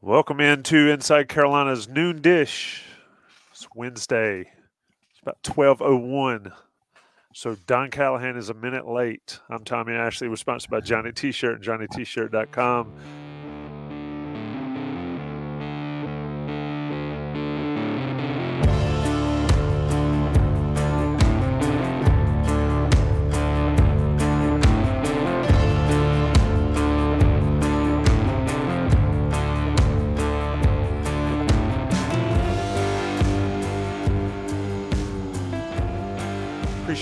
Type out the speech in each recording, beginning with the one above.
Welcome into Inside Carolina's Noon Dish. It's Wednesday. It's about 12.01. So Don Callahan is a minute late. I'm Tommy Ashley. We're sponsored by Johnny T-Shirt and JohnnyT-Shirt.com.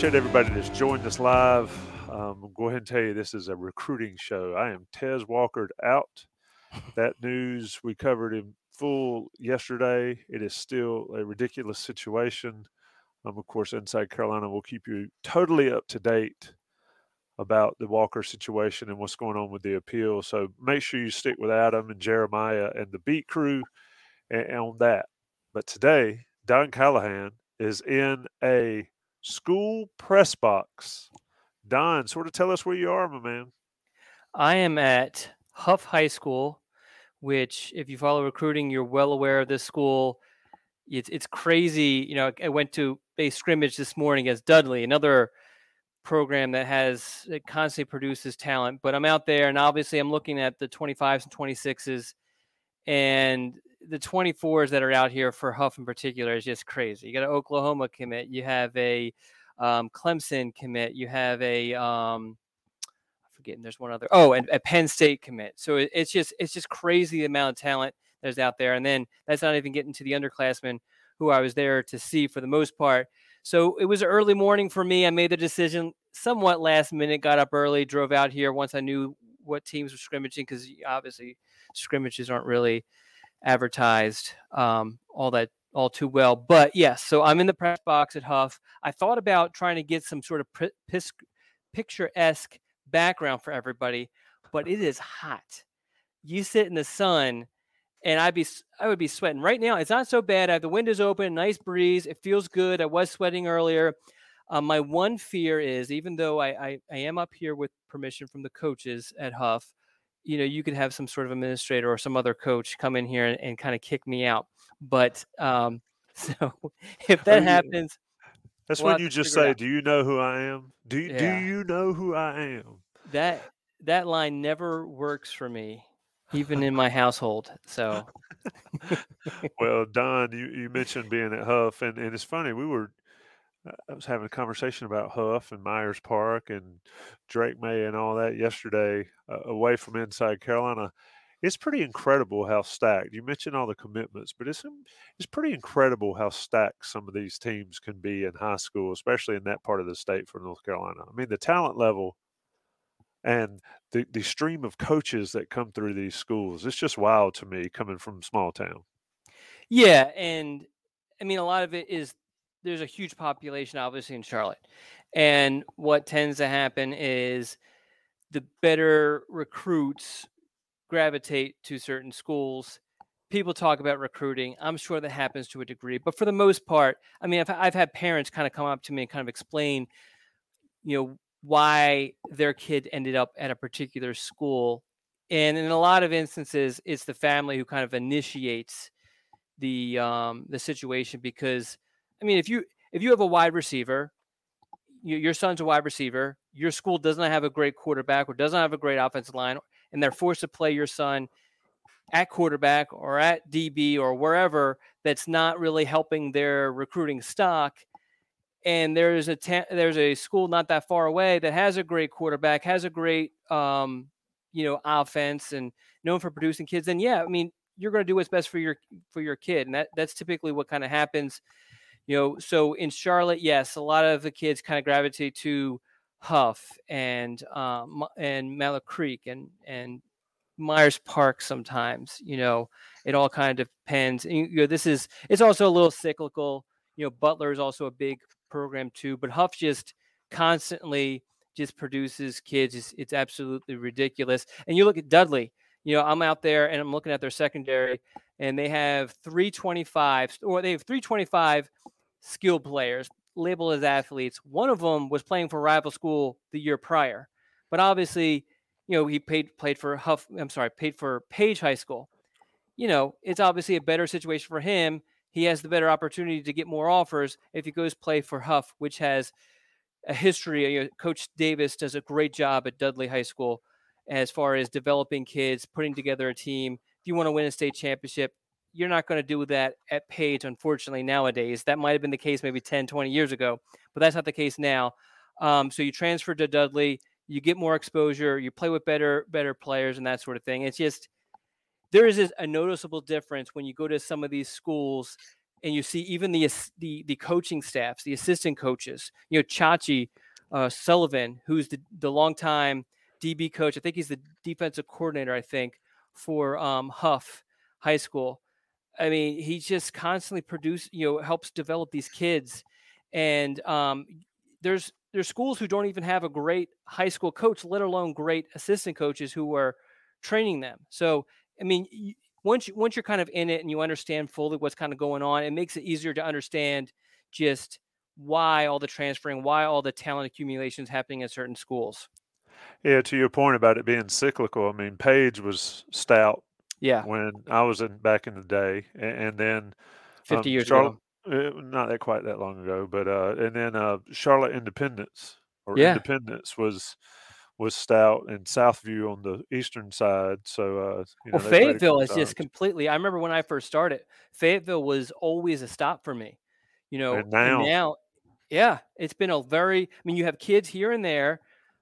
Appreciate everybody that's joined us live. Um, I'll go ahead and tell you this is a recruiting show. I am Tez Walker out. That news we covered in full yesterday. It is still a ridiculous situation. Um, of course, Inside Carolina will keep you totally up to date about the Walker situation and what's going on with the appeal. So make sure you stick with Adam and Jeremiah and the beat crew and, and on that. But today, Don Callahan is in a school press box. Don, sort of tell us where you are, my man. I am at Hough High School, which, if you follow recruiting, you're well aware of this school. It's it's crazy. You know, I went to base scrimmage this morning as Dudley, another program that has it constantly produces talent. But I'm out there, and obviously, I'm looking at the 25s and 26s, and the 24s that are out here for Hough in particular is just crazy. You got an Oklahoma commit, you have a um, Clemson commit, you have a um, I'm forgetting there's one other oh, and a Penn State commit. So it, it's just it's just crazy the amount of talent that's out there. And then that's not even getting to the underclassmen who I was there to see for the most part. So it was early morning for me. I made the decision somewhat last minute, got up early, drove out here once I knew what teams were scrimmaging because obviously scrimmages aren't really advertised um, all that all too well. But yes, so I'm in the press box at Hough. I thought about trying to get some sort of picturesque background for everybody, but it is hot. You sit in the sun, and I'd be I would be sweating right now. It's not so bad. I have the windows open, nice breeze. It feels good. I was sweating earlier. Um, my one fear is, even though I, I, I am up here with permission from the coaches at Hough, you know, you could have some sort of administrator or some other coach come in here and, and kind of kick me out. But um, so if that happens, that's we'll when you just say, "Do you know who I am? Do you, yeah. do you know who I am?" That that line never works for me, even in my household. So, well, Don, you, you mentioned being at Hough, and, and it's funny we were I was having a conversation about Hough and Myers Park and Drake Maye and all that yesterday uh, away from inside Carolina. It's pretty incredible how stacked. You mentioned all the commitments, but it's it's pretty incredible how stacked some of these teams can be in high school, especially in that part of the state for North Carolina. I mean, the talent level and the the stream of coaches that come through these schools. It's just wild to me coming from small town. Yeah, and I mean, a lot of it is there's a huge population obviously in Charlotte. And what tends to happen is the better recruits gravitate to certain schools. People talk about recruiting. I'm sure that happens to a degree, but for the most part, I mean, I've, I've had parents kind of come up to me and kind of explain, you know, why their kid ended up at a particular school. And in a lot of instances, it's the family who kind of initiates the um, the situation because, I mean, if you if you have a wide receiver, you, your son's a wide receiver, your school doesn't have a great quarterback or doesn't have a great offensive line, and they're forced to play your son at quarterback or at DB or wherever that's not really helping their recruiting stock. And there's a ta- there's a school not that far away that has a great quarterback, has a great um, you know offense, and known for producing kids. And yeah, I mean you're going to do what's best for your for your kid, and that that's typically what kind of happens. You know, so in Charlotte, yes, a lot of the kids kind of gravitate to Hough and um, and Mallard Creek and and Myers Park sometimes. You know, it all kind of depends. And, you know, this is it's also a little cyclical. You know, Butler is also a big program too, but Hough just constantly just produces kids. It's, it's absolutely ridiculous. And you look at Dudley. You know, I'm out there and I'm looking at their secondary, and they have 325 or they have 325 skilled players labeled as athletes. One of them was playing for rival school the year prior, but obviously, you know, he paid played for Hough. I'm sorry, paid for Page High School. You know, it's obviously a better situation for him. He has the better opportunity to get more offers if he goes play for Hough, which has a history. You know, Coach Davis does a great job at Dudley High School as far as developing kids, putting together a team. If you want to win a state championship, you're not going to do that at Page, unfortunately, nowadays. That might have been the case maybe 10, 20 years ago, but that's not the case now. Um, so you transfer to Dudley, you get more exposure, you play with better better players and that sort of thing. It's just there is a noticeable difference when you go to some of these schools and you see even the the, the coaching staffs, the assistant coaches. You know, Chachi uh, Sullivan, who's the the longtime DB coach. I think he's the defensive coordinator. I think for um, Hough High School. I mean, he just constantly produce, you know, helps develop these kids. And um, there's there's schools who don't even have a great high school coach, let alone great assistant coaches who are training them. So, I mean, once you, once you're kind of in it and you understand fully what's kind of going on, it makes it easier to understand just why all the transferring, why all the talent accumulation is happening at certain schools. Yeah, to your point about it being cyclical, I mean, Page was stout yeah. When I was in back in the day, and, and then 50 um, years Charlotte, ago. Not that quite that long ago, but uh, and then uh, Charlotte Independence or yeah. Independence was was stout and Southview on the eastern side. So, uh, you know, well, Fayetteville is just completely. I remember when I first started, Fayetteville was always a stop for me. You know, and now, and now, yeah, it's been a very. I mean, you have kids here and there.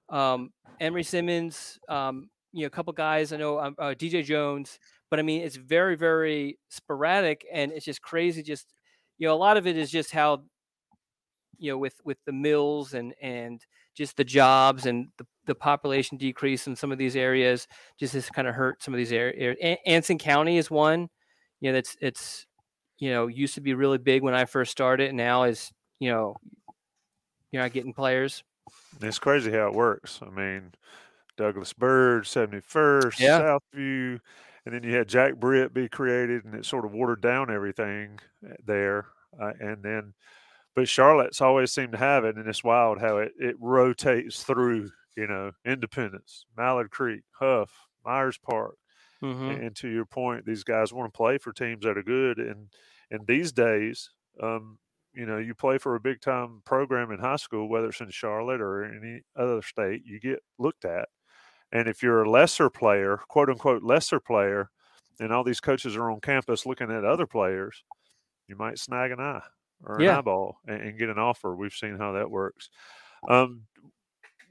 Um, Emery Simmons, um, you know, a couple guys. I know um, uh, DJ Jones, but I mean, it's very, very sporadic, and it's just crazy. Just you know, a lot of it is just how you know with with the mills and and just the jobs and the, the population decrease in some of these areas just has kind of hurt some of these areas. Anson County is one. You know, that's it's you know used to be really big when I first started, and now is you know you're not getting players. It's crazy how it works. I mean, Douglas Byrd, 71st, yeah. Southview, and then you had Jack Britt be created, and it sort of watered down everything eh, there. Uh, and then, but Charlotte's always seemed to have it, and it's wild how it, it rotates through, you know, Independence, Mallard Creek, Huff, Myers Park. Mm-hmm. And, and to your point, these guys want to play for teams that are good. And, and these days, um, you know, you play for a big time program in high school, whether it's in Charlotte or any other state, you get looked at. And if you're a lesser player, quote unquote lesser player, and all these coaches are on campus looking at other players, you might snag an eye or an yeah. eyeball and, and, get an offer. We've seen how that works. Um,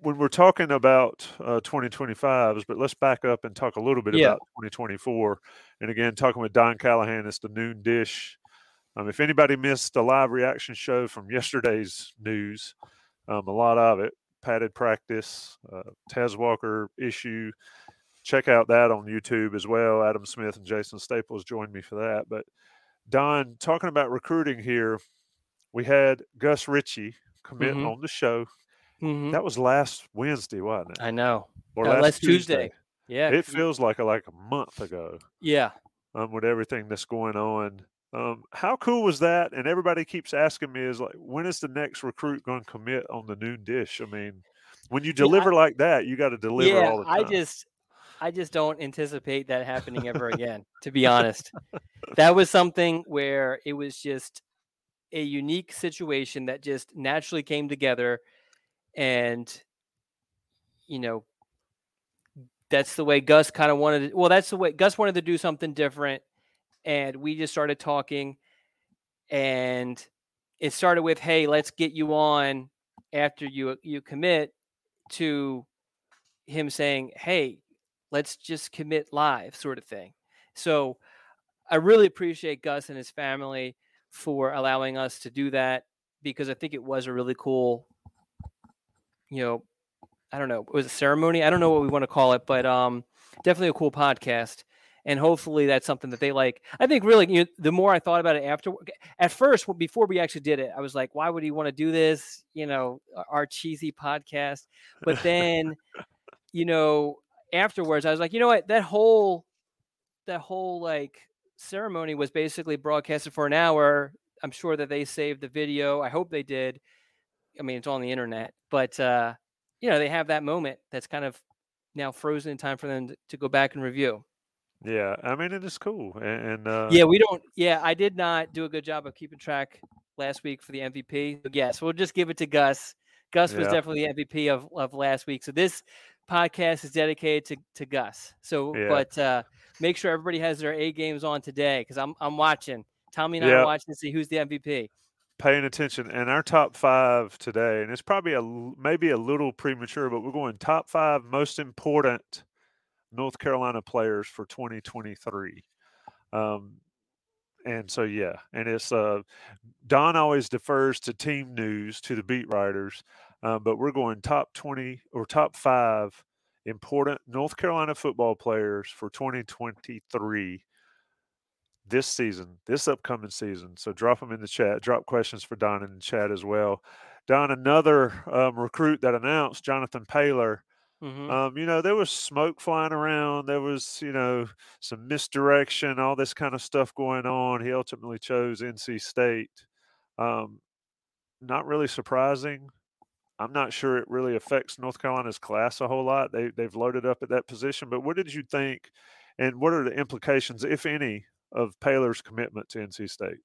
when we're talking about uh, 2025s, but let's back up and talk a little bit yeah. about 2024. And again, talking with Don Callahan, it's the noon dish. Um, if anybody missed the live reaction show from yesterday's news, um, a lot of it, padded practice, uh, Tez Walker issue. Check out that on YouTube as well. Adam Smith and Jason Staples joined me for that. But Don, talking about recruiting here, we had Gus Ritchie commit mm-hmm. on the show. Mm-hmm. That was last Wednesday, wasn't it? I know. Or uh, last, last Tuesday. Tuesday. Yeah. It feels like a, like a month ago. Yeah. Um, with everything that's going on. Um, how cool was that? And everybody keeps asking me is like, when is the next recruit going to commit on the noon dish? I mean, when you deliver yeah, I, like that, you got to deliver yeah, all the time. I just, I just don't anticipate that happening ever again. to be honest, that was something where it was just a unique situation that just naturally came together, and you know, that's the way Gus kind of wanted. To, well, that's the way Gus wanted to do something different, and we just started talking, and it started with, "Hey, let's get you on after you you commit," to him saying, "Hey, let's just commit live," sort of thing. So, I really appreciate Gus and his family for allowing us to do that because I think it was a really cool, you know, I don't know, it was a ceremony. I don't know what we want to call it, but um, definitely a cool podcast. And hopefully that's something that they like. I think really, you know, the more I thought about it after, at first, before we actually did it, I was like, why would he want to do this? You know, our cheesy podcast. But then, you know, afterwards, I was like, you know what? That whole, that whole like ceremony was basically broadcasted for an hour. I'm sure that they saved the video. I hope they did. I mean, it's on the internet, but uh, you know, they have that moment that's kind of now frozen in time for them to, to go back and review. Yeah, I mean it is cool, and, and uh, yeah, we don't. Yeah, I did not do a good job of keeping track last week for the MVP. But yes, we'll just give it to Gus. Gus was Yeah. definitely the MVP of of last week. So this podcast is dedicated to to Gus. So, Yeah. but uh, make sure everybody has their A games on today because I'm I'm watching. Tommy and I are watching to see who's the MVP. paying attention. And our top five today, and it's probably a maybe a little premature, but we're going top five most important North Carolina players for 2023. Um, and so yeah, and it's uh, Don always defers to team news to the beat writers, um, but we're going top 20 or top five important North Carolina football players for 2023 this season, this upcoming season. So drop them in the chat. Drop questions for Don in the chat as well. Don, another um, recruit that announced, Jonathan Paylor. Mhm. Um, you know, there was smoke flying around. There was, you know, some misdirection, all this kind of stuff going on. He ultimately chose NC State. Um, not really surprising. I'm not sure it really affects North Carolina's class a whole lot. They they've loaded up at that position. But what did you think, and what are the implications, if any, of Paylor's commitment to NC State?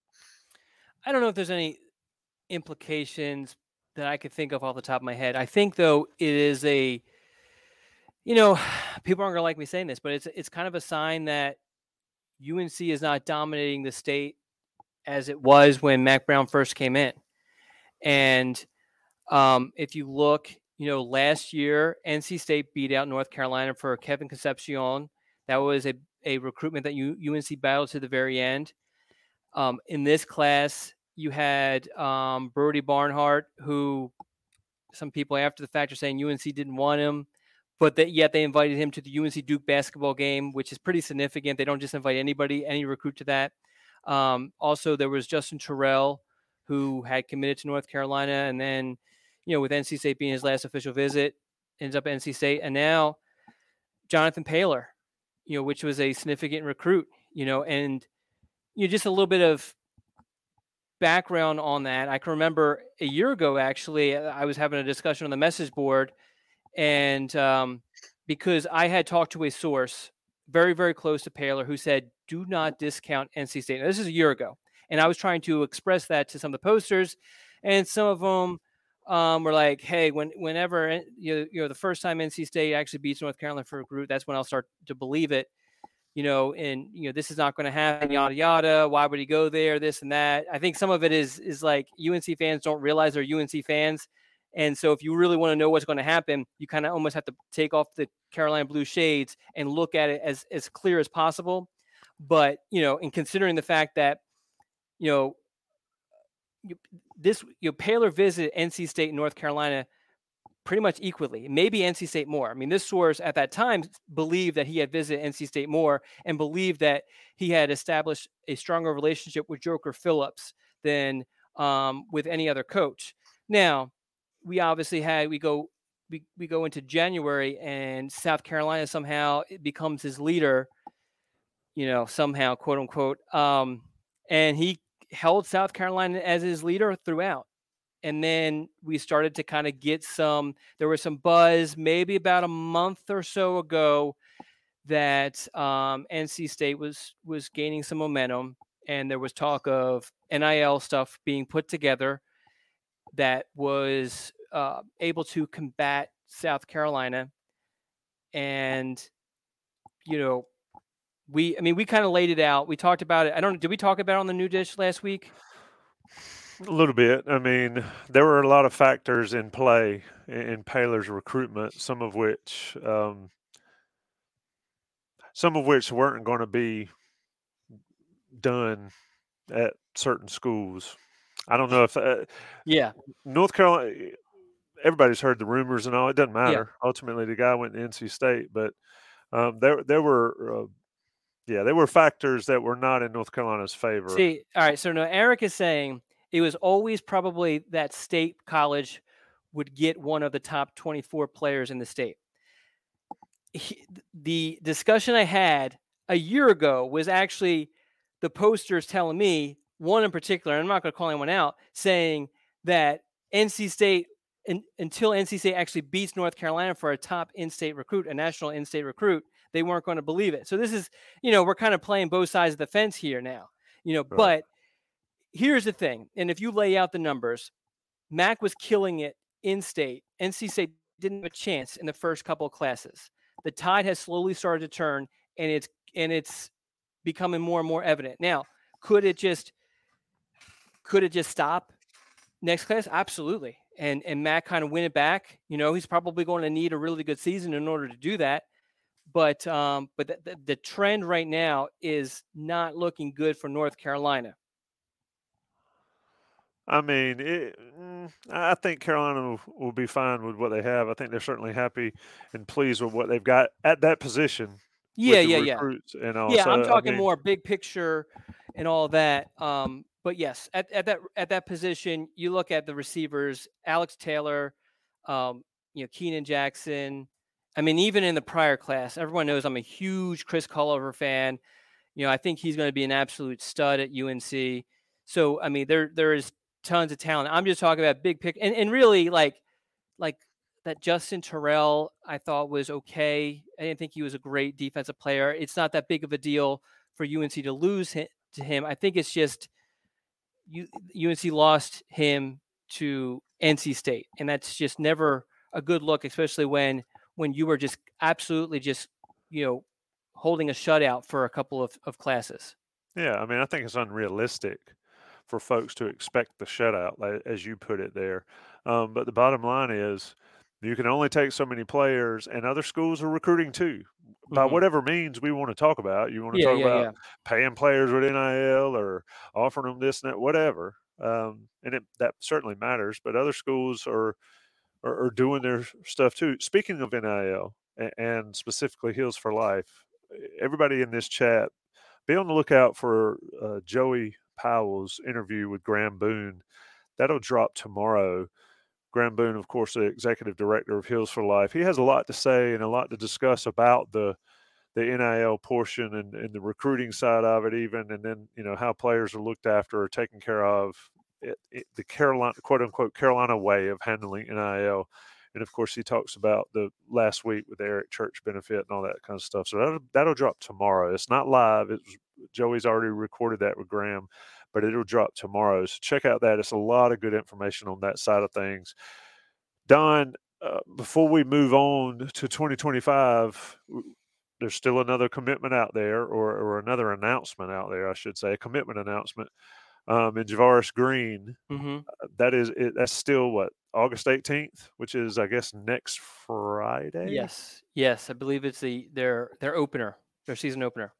I don't know if there's any implications that I could think of off the top of my head. I think though it is a you know, people aren't to like me saying this, but it's it's kind of a sign that UNC is not dominating the state as it was when Mack Brown first came in. And um, if you look, you know, last year NC State beat out North Carolina for Kevin Concepcion. That was a, a recruitment that U, UNC battled to the very end. Um, in this class, you had um, Brody Barnhart, who some people after the fact are saying UNC didn't want him, but that yet they invited him to the UNC Duke basketball game, which is pretty significant. They don't just invite anybody, any recruit to that. Um, also, there was Justin Terrell, who had committed to North Carolina, and then, you know, with NC State being his last official visit, ends up at NC State, and now Jonathan Paylor, you know, which was a significant recruit, you know, and you know, just a little bit of background on that. I can remember a year ago, actually, I was having a discussion on the message board, and um, because I had talked to a source very, very close to Paylor who said, do not discount NC State. Now, this is a year ago. And I was trying to express that to some of the posters, and some of them um, were like, "Hey, when whenever you know, you know the first time NC State actually beats North Carolina for a group, that's when I'll start to believe it." You know, and you know this is not going to happen. Yada yada. Why would he go there? This and that. I think some of it is is like UNC fans don't realize they're UNC fans, and so if you really want to know what's going to happen, you kind of almost have to take off the Carolina blue shades and look at it as as clear as possible. But you know, in considering the fact that you know you, this you know Paylor visited NC State and North Carolina pretty much equally, maybe NC State more. I mean, this source at that time believed that he had visited NC State more and believed that he had established a stronger relationship with Joker Phillips than um, with any other coach. Now, we obviously had we go we, we go into January and South Carolina somehow it becomes his leader, you know, somehow, quote unquote. Um, and he held South Carolina as his leader throughout. And then we started to kind of get some, there was some buzz maybe about a month or so ago that um, NC State was was gaining some momentum, and there was talk of NIL stuff being put together that was uh, able to combat South Carolina, and you know, we I mean we kind of laid it out. We talked about it. I don't. Did we talk about it on the noon dish last week? A little bit. I mean, there were a lot of factors in play in Paylor's recruitment, some of which um, some of which weren't going to be done at certain schools. I don't know if uh, yeah North Carolina. Everybody's heard the rumors and all. It doesn't matter. Yeah. Ultimately, the guy went to NC State, but um, there there were uh, yeah there were factors that were not in North Carolina's favor. See, all right. So now Eric is saying it was always probably that state college would get one of the top twenty four players in the state he, the discussion I had a year ago was actually the posters telling me one in particular. I'm not going to call anyone out, saying that NC State in, until NC State actually beats North Carolina for a top in-state recruit, a national in-state recruit, they weren't going to believe it. So this is, you know, we're kind of playing both sides of the fence here now, you know. Right. But here's the thing, and if you lay out the numbers, Mack was killing it in-state. NC State didn't have a chance in the first couple of classes the tide has slowly started to turn and it's and it's becoming more and more evident. Now, could it just could it just stop next class? Absolutely. And and Matt kind of win it back. You know, he's probably going to need a really good season in order to do that. But um, but the, the, the trend right now is not looking good for North Carolina. I mean, it, mm, I think Carolina will, will, be fine with what they have. I think they're certainly happy and pleased with what they've got at that position. Yeah, yeah, yeah. And all. Yeah, so, I'm talking I mean, more big picture and all that. Um, but yes, at, at that at that position, you look at the receivers: Alex Taylor, um, you know, Keenan Jackson. I mean, even in the prior class, everyone knows I'm a huge Chris Culliver fan. You know, I think he's going to be an absolute stud at UNC. So, I mean, there there is tons of talent. I'm just talking about big pick and, and really like like that Justin Terrell I thought was okay. I didn't think he was a great defensive player. It's not that big of a deal for UNC to lose him, to him. I think it's just UNC lost him to NC State, and that's just never a good look, especially when when you were just absolutely just you know holding a shutout for a couple of, of classes. Yeah, I mean, I think it's unrealistic for folks to expect the shutout, as you put it there. Um, but the bottom line is, you can only take so many players, and other schools are recruiting too. By mm-hmm. whatever means we want to talk about, you want to yeah, talk yeah, about yeah. paying players with NIL or offering them this and that, whatever. Um, and it, that certainly matters. But other schools are, are, are doing their stuff too. Speaking of NIL and, and specifically Heels for Life, everybody in this chat, be on the lookout for uh, Joey Powell's interview with Graham Boone. That'll drop tomorrow. Graham Boone, of course, the executive director of Heels for Life. He has a lot to say and a lot to discuss about the the NIL portion and, and the recruiting side of it, even, and then you know how players are looked after or taken care of. It, it, the Carolina, quote unquote, Carolina way of handling NIL. And of course, he talks about the last week with Eric Church benefit and all that kind of stuff. So that'll, that'll drop tomorrow. It's not live. It's Joey's already recorded that with Graham, but it'll drop tomorrow. So check out that. It's a lot of good information on that side of things. Don, uh, before we move on to 2025, there's still another commitment out there, or, or another announcement out there, I should say, a commitment announcement. Um, in Javaris Green, mm-hmm. uh, that is it, that's still what August 18th, which is I guess next Friday. Yes, yes, I believe it's the their their opener, their season opener.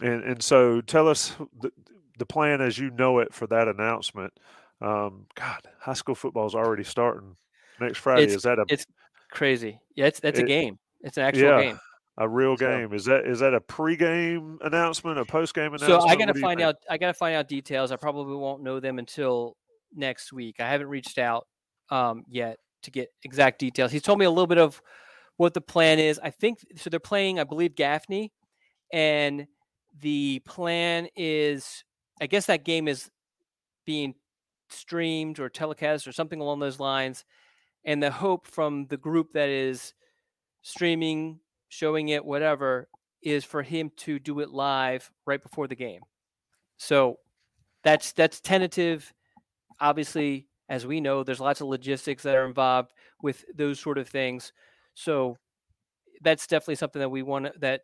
And and so tell us the, the plan as you know it for that announcement. Um, God, high school football is already starting next Friday. It's, is that a? It's crazy. Yeah, it's that's it, a game. It's an actual yeah, game. A real so, game. Is that is that a pregame announcement, a postgame announcement? So I got to find out. I got to find out details. I probably won't know them until next week. I haven't reached out um, yet to get exact details. He's told me a little bit of what the plan is. I think so. They're playing, I believe, Gaffney, and the plan is, I guess that game is being streamed or telecast or something along those lines. And the hope from the group that is streaming, showing it, whatever, is for him to do it live right before the game. So that's that's tentative. Obviously, as we know, there's lots of logistics that are involved with those sort of things. So that's definitely something that we want that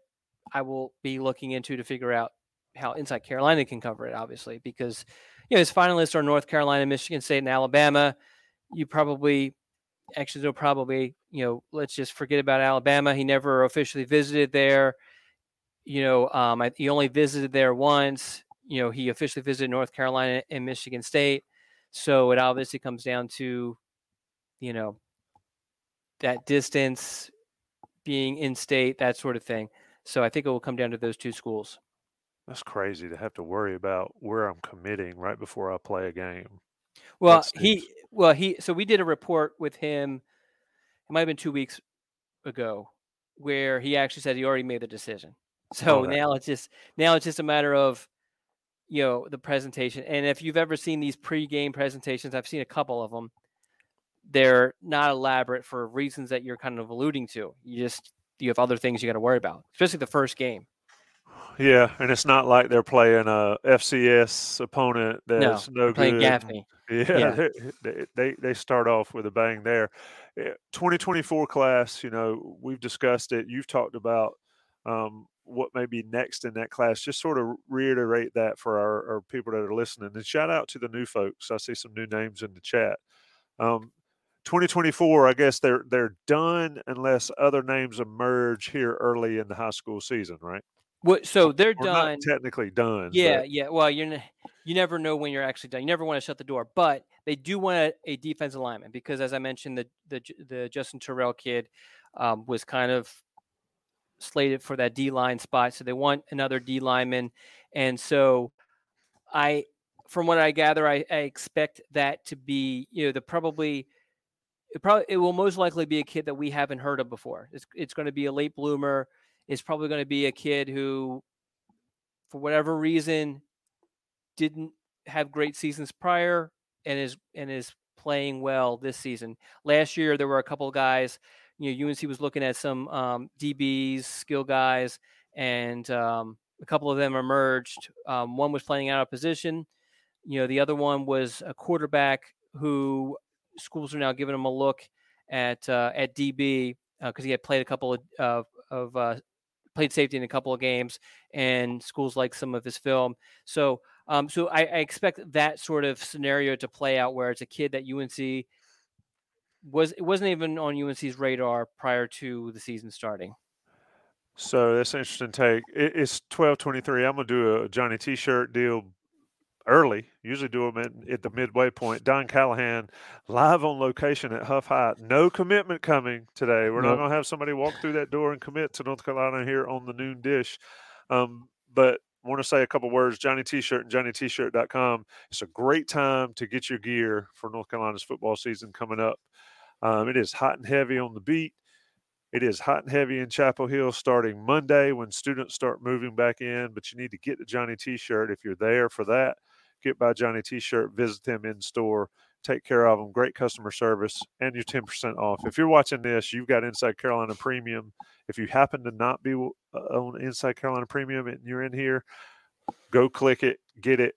I will be looking into to figure out how Inside Carolina can cover it, obviously, because you know his finalists are North Carolina, Michigan State, and Alabama. You probably actually they'll probably you know let's just forget about Alabama. He never officially visited there. You know, um, I, he only visited there once. You know, he officially visited North Carolina and Michigan State. So it obviously comes down to, you know, that distance, being in state, that sort of thing. So I think it will come down to those two schools. That's crazy to have to worry about where I'm committing right before I play a game. Well, he well he so we did a report with him. It might have been two weeks ago, where he actually said he already made the decision. Oh, so now it's just now it's just a matter of you know the presentation. And if you've ever seen these pre-game presentations, I've seen a couple of them. They're not elaborate for reasons that you're kind of alluding to. You just you have other things you got to worry about, especially the first game. Yeah, and it's not like they're playing a FCS opponent that's no, no playing good. Gaffney. Yeah, yeah. They, they they start off with a bang there. 2024 class, you know, we've discussed it. You've talked about um, what may be next in that class. Just sort of reiterate that for our, our, people that are listening. And shout out to the new folks. I see some new names in the chat. Um, 2024, I guess they're they're done unless other names emerge here early in the high school season, right? What? So they're done. technically done. Yeah, but. yeah. Well, you're you never know when you're actually done. You never want to shut the door, but they do want a, a defensive lineman because, as I mentioned, the the the Justin Terrell kid um, was kind of slated for that D line spot. So they want another D lineman. And so I, from what I gather, I, I expect that to be, you know, the probably, it probably, it will most likely be a kid that we haven't heard of before. It's, it's going to be a late bloomer. It's probably going to be a kid who, for whatever reason, didn't have great seasons prior and is, and is playing well this season. Last year, there were a couple guys you know, UNC was looking at some um, DBs, skill guys, and um, a couple of them emerged. Um, one was playing out of position. You know, the other one was a quarterback who schools are now giving him a look at uh, at DB because uh, he had played a couple of uh, of uh, played safety in a couple of games, and schools like some of his film. So, um, so I, I, expect that sort of scenario to play out where it's a kid that UNC was it wasn't even on UNC's radar prior to the season starting. So that's an interesting take. it's twelve twenty three. I'm gonna do a Johnny T-shirt deal early. Usually do them at, at, the midway point. Don Callahan live on location at Hough High. No commitment coming today. We're nope. not gonna have somebody walk through that door and commit to North Carolina here on the noon dish. Um, but I want to say a couple words. Johnny T-shirt and JohnnyT-shirt.com. It's a great time to get your gear for North Carolina's football season coming up. Um, it is hot and heavy on the beat. It is hot and heavy in Chapel Hill starting Monday when students start moving back in. But you need to get the Johnny T shirt if you're there for that. Get by Johnny T shirt, visit them in store, take care of them. Great customer service, and you're 10% off. If you're watching this, you've got Inside Carolina Premium. If you happen to not be uh, on Inside Carolina Premium and you're in here, go click it, get it,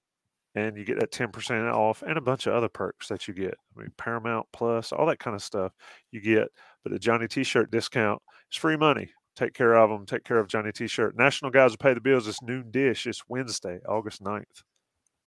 and you get that 10% off and a bunch of other perks that you get. I mean, Paramount Plus, all that kind of stuff you get. But the Johnny T shirt discount is free money. Take care of them. Take care of Johnny T shirt. National Guys Will Pay the Bills. It's noon dish. It's Wednesday, August 9th.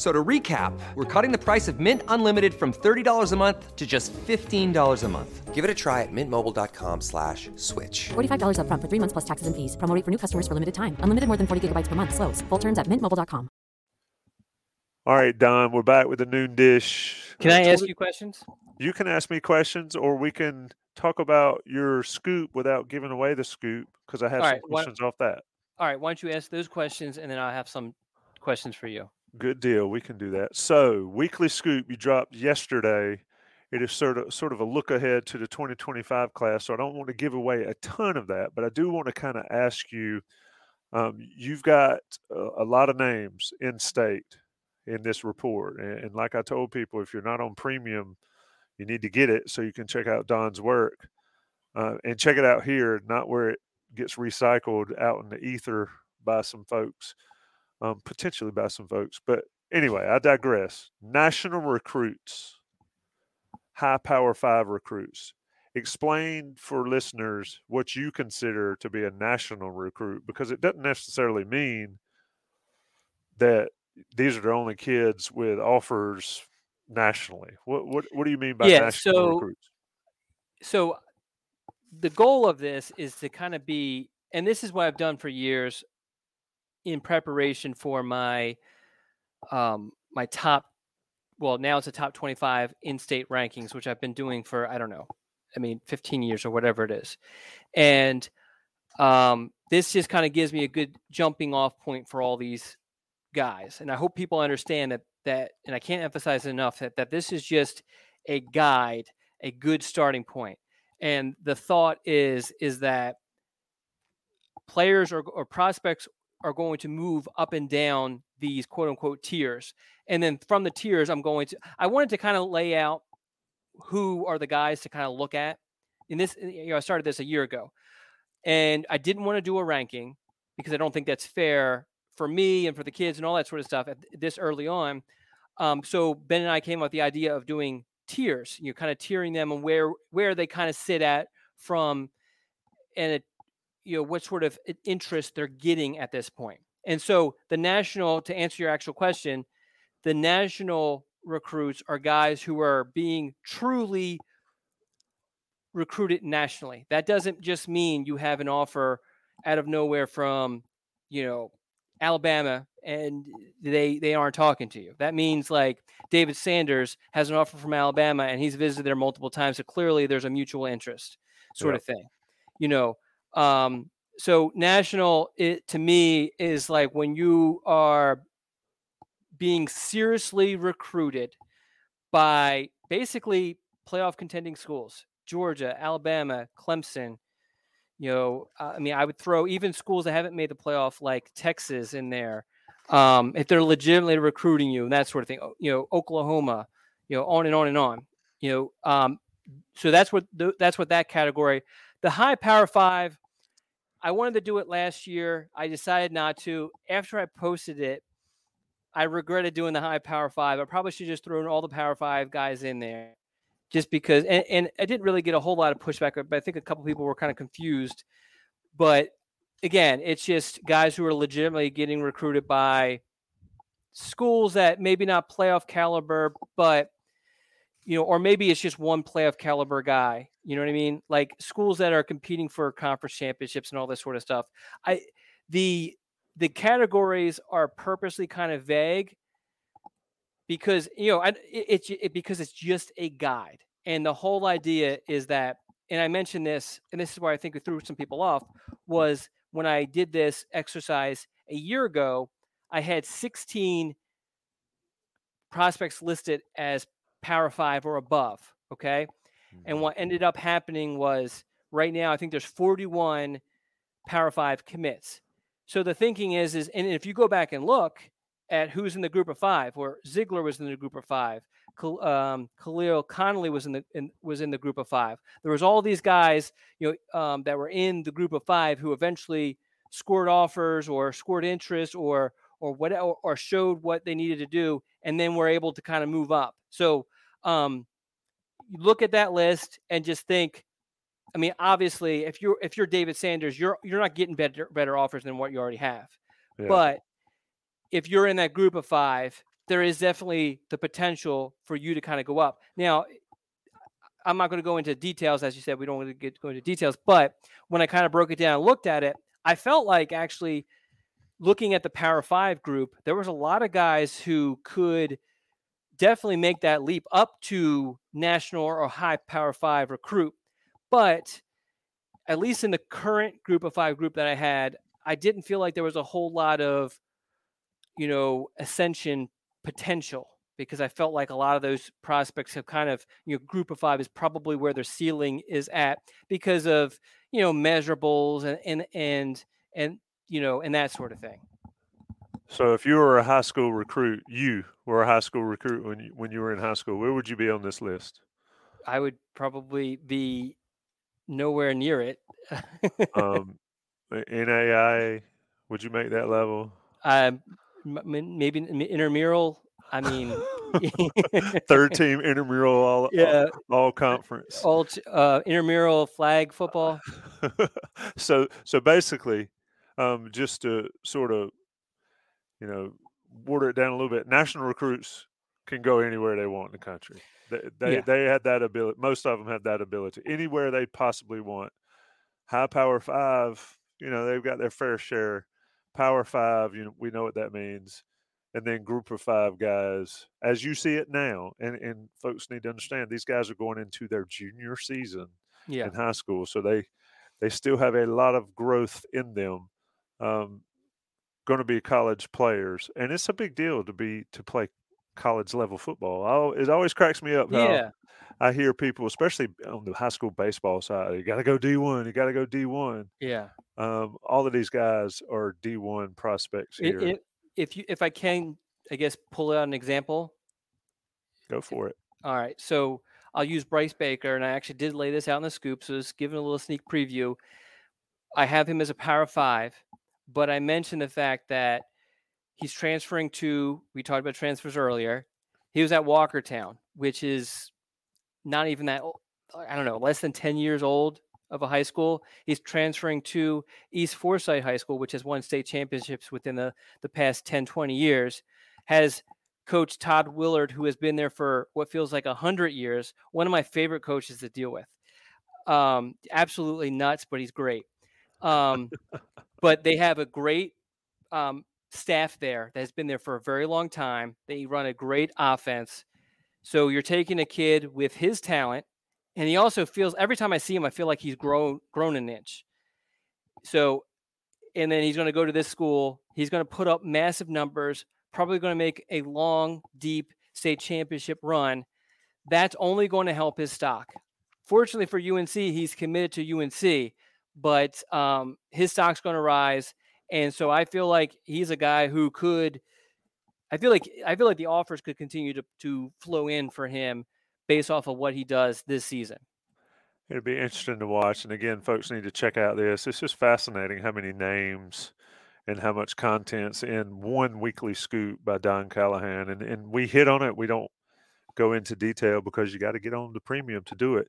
F- So to recap, we're cutting the price of Mint Unlimited from $30 a month to just $15 a month. Give it a try at mintmobile.com slash switch. $45 upfront for three months plus taxes and fees. Promo rate for new customers for limited time. Unlimited more than 40 gigabytes per month. Slows. Full terms at mintmobile.com. All right, Don, we're back with the noon dish. Can I ask you questions? You can ask me questions, or we can talk about your scoop without giving away the scoop because I have All some right, why- questions off that. All right, why don't you ask those questions and then I'll have some questions for you. Good deal. We can do that. So, weekly scoop you dropped yesterday. It is sort of sort of a look ahead to the 2025 class. So I don't want to give away a ton of that, but I do want to kind of ask you. Um, you've got a, a lot of names in state in this report, and, and like I told people, if you're not on premium, you need to get it so you can check out Don's work uh, and check it out here, not where it gets recycled out in the ether by some folks um, potentially by some folks. But anyway, I digress. National recruits, high power five recruits. Explain for listeners what you consider to be a national recruit because it doesn't necessarily mean that these are the only kids with offers nationally. What what what do you mean by Yeah, national so- recruits? so the goal of this is to kind of be and this is what i've done for years in preparation for my um my top well now it's a top 25 in-state rankings which i've been doing for i don't know i mean 15 years or whatever it is. And um this just kind of gives me a good jumping off point for all these guys. And i hope people understand that that and i can't emphasize enough that, that this is just a guide a good starting point. And the thought is is that players or, or prospects are going to move up and down these quote unquote tiers. And then from the tiers i'm going to i wanted to kind of lay out who are the guys to kind of look at. In this you know i started this a year ago. And i didn't want to do a ranking because i don't think that's fair for me and for the kids and all that sort of stuff at this early on. Um, so ben and i came up with the idea of doing tiers you know kind of tiering them and where where they kind of sit at from and it, you know what sort of interest they're getting at this point. And so the national to answer your actual question the national recruits are guys who are being truly recruited nationally. That doesn't just mean you have an offer out of nowhere from you know alabama and they they aren't talking to you. That means like david sanders has an offer from alabama and he's visited there multiple times so clearly there's a mutual interest sort Yeah. of thing. You know um so national it to me is like when you are being seriously recruited by basically playoff contending schools georgia alabama clemson you know i mean i would throw even schools that haven't made the playoff like texas in there um, if they're legitimately recruiting you and that sort of thing you know oklahoma you know on and on and on you know um, so that's what th- that's what that category the high power five i wanted to do it last year. I decided not to. After i posted it i regretted doing the high power five. I probably should just thrown all the power five guys in there just because and, and i didn't really get a whole lot of pushback but i think a couple people were kind of confused. But again it's just guys who are legitimately getting recruited by schools that maybe not playoff caliber but you know, or maybe it's just one playoff caliber guy. You know what I mean? Like schools that are competing for conference championships and all this sort of stuff. I the the categories are purposely kind of vague because you know I, it, it's it, because it's just a guide, and the whole idea is that. And I mentioned this, and this is why I think we threw some people off. Was when I did this exercise a year ago, I had 16 prospects listed as Power Five or above. Okay. And what ended up happening was right now, I think there's 41 Power Five commits. so the thinking is is and if you go back and look at who's in the group of five, where Ziegler was in the group of five, um, Khalil Connolly was in the in, was in the group of five. There was all these guys, you know, um, that were in the group of five who eventually scored offers or scored interest or or what or, or showed what they needed to do, and then we're able to kind of move up. So um, you look at that list and just think. I mean, obviously, if you're if you're David Sanders, you're you're not getting better better offers than what you already have. Yeah. But if you're in that group of five, there is definitely the potential for you to kind of go up. Now, I'm not going to go into details, as you said, we don't want to get go into details. But when I kind of broke it down and looked at it, I felt like actually looking at the Power Five group, there was a lot of guys who could definitely make that leap up to national or high Power Five recruit. But at least in the current group of five group that I had, I didn't feel like there was a whole lot of you know, ascension potential because I felt like a lot of those prospects have kind of, you know, group of five is probably where their ceiling is at because of, you know, measurables and, and, and, and, you know, and that sort of thing. So if you were a high school recruit, you were a high school recruit when you, when you were in high school, where would you be on this list? I would probably be nowhere near it. um, NAI, would you make that level? Um, maybe intramural. I mean, third team intramural all yeah all, conference all uh, intramural flag football. so so basically, um, just to sort of you know water it down a little bit, national recruits can go anywhere they want in the country. They they, yeah. they had that ability. Most of them have that ability anywhere they possibly want. High power five, you know, they've got their fair share Power Five, you know, we know what that means, and then Group of Five guys, as you see it now, and and folks need to understand these guys are going into their junior season yeah. in high school, so they they still have a lot of growth in them. Um, going to be college players, and it's a big deal to be to play college level football. I, it always cracks me up how yeah. I hear people, especially on the high school baseball side, you got to go D one, you got to go D one. Yeah. Um, all of these guys are D one prospects here. It, it, if you, if I can, I guess pull out an example. Go for it. All right, so I'll use Bryce Baker, and I actually did lay this out in the scoop, so just giving a little sneak preview. I have him as a power five, but I mentioned the fact that he's transferring to. We talked about transfers earlier. He was at Walkertown, which is not even that I don't know, less than 10 years old of a high school. He's transferring to East Forsyth High School, which has won state championships within the, the past 10, 20 years, has coach Todd Willert, who has been there for what feels like 100 years, one of my favorite coaches to deal with. Um, absolutely nuts, but he's great. Um, but they have a great um, staff there that has been there for a very long time. They run a great offense. So you're taking a kid with his talent, and he also feels every time I see him, I feel like he's grown grown an inch. So, and then he's going to go to this school. He's going to put up massive numbers. Probably going to make a long, deep state championship run. That's only going to help his stock. Fortunately for UNC, he's committed to UNC, but um, his stock's going to rise. And so I feel like he's a guy who could I feel like I feel like the offers could continue to to flow in for him based off of what he does this season. It'd be interesting to watch. And again, folks need to check out this. It's just fascinating how many names and how much content's in one weekly scoop by Don Callahan. And and we hit on it. We don't go into detail because you got to get on the premium to do it.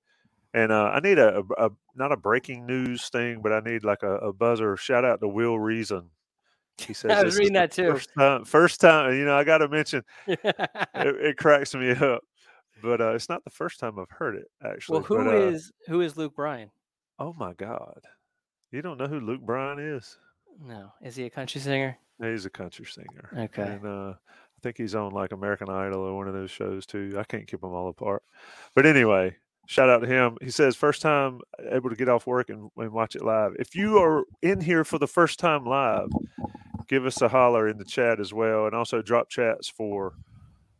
And uh, I need a, a, not a breaking news thing, but I need like a, a buzzer. Shout out to Will Reason he says, I was reading that too. First time, first time, you know, I got to mention, it, it, cracks me up, but uh, it's not the first time I've heard it actually. Well, who but, uh, is who is Luke Bryan? Oh my God, you don't know who Luke Bryan is? No, is he a country singer? He's a country singer. Okay, and uh, I think he's on like American Idol or one of those shows too. I can't keep them all apart, but anyway, shout out to him. He says, first time able to get off work and, and, watch it live. If you are in here for the first time live, give us a holler in the chat as well, and also drop chats for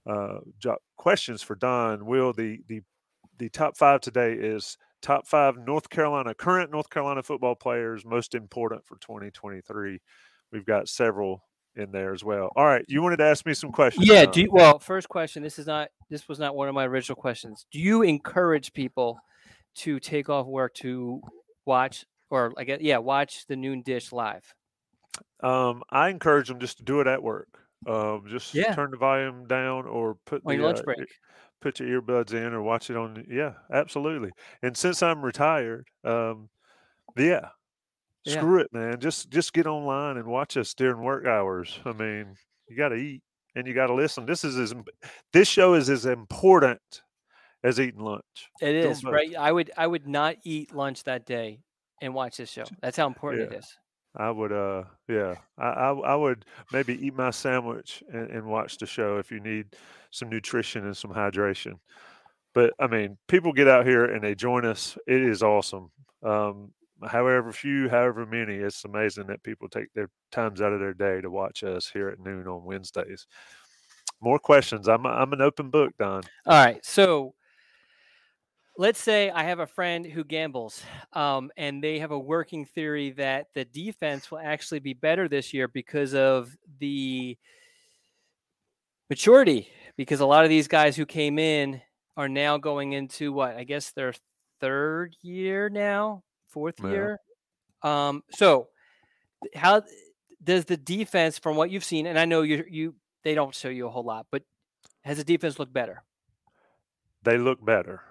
uh, drop questions for Don. Will the the the top five today is top five North Carolina current North Carolina football players most important for 2023. we've got several in there as well. All right, you wanted to ask me some questions. Yeah. Tom. Do you, well, first question. This is not. This was not one of my original questions. Do you encourage people to take off work to watch, or I guess, yeah, watch the noon dish live? Um, I encourage them just to do it at work. Um, just Yeah. turn the volume down or put On your the, lunch uh, break. put your earbuds in or watch it on. Yeah, absolutely. And since I'm retired, um, yeah, Yeah. screw it, man. Just just get online and watch us during work hours. I mean, you got to eat and you got to listen. This is as this show is as important as eating lunch. It is right. I would. I would not eat lunch that day and watch this show. That's how important Yeah. it is. I would, uh, yeah, I, I, I would maybe eat my sandwich and, and watch the show if you need some nutrition and some hydration. But I mean, people get out here and they join us. It is awesome. Um, however few, however many, it's amazing that people take their times out of their day to watch us here at noon on Wednesdays. More questions. I'm, I'm an open book, Don. All right. So let's say I have a friend who gambles, um, and they have a working theory that the defense will actually be better this year because of the maturity. Because a lot of these guys who came in are now going into what I guess their third year now, fourth Yeah. year. Um, so how does the defense, from what you've seen, and I know you you they don't show you a whole lot, but has the defense looked better? they look better.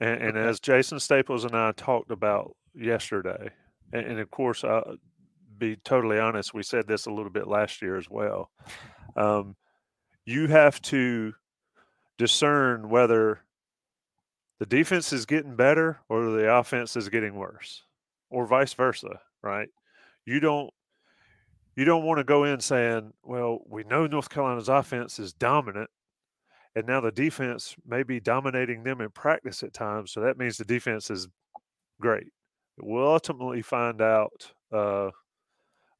And, and Okay. as Jason Staples and I talked about yesterday, and, and of course, I'll be totally honest, we said this a little bit last year as well. Um, you have to discern whether the defense is getting better or the offense is getting worse, or vice versa, right? You don't you don't want to go in saying, "Well, we know North Carolina's offense is dominant, and now the defense may be dominating them in practice at times, so that means the defense is great." We'll ultimately find out uh,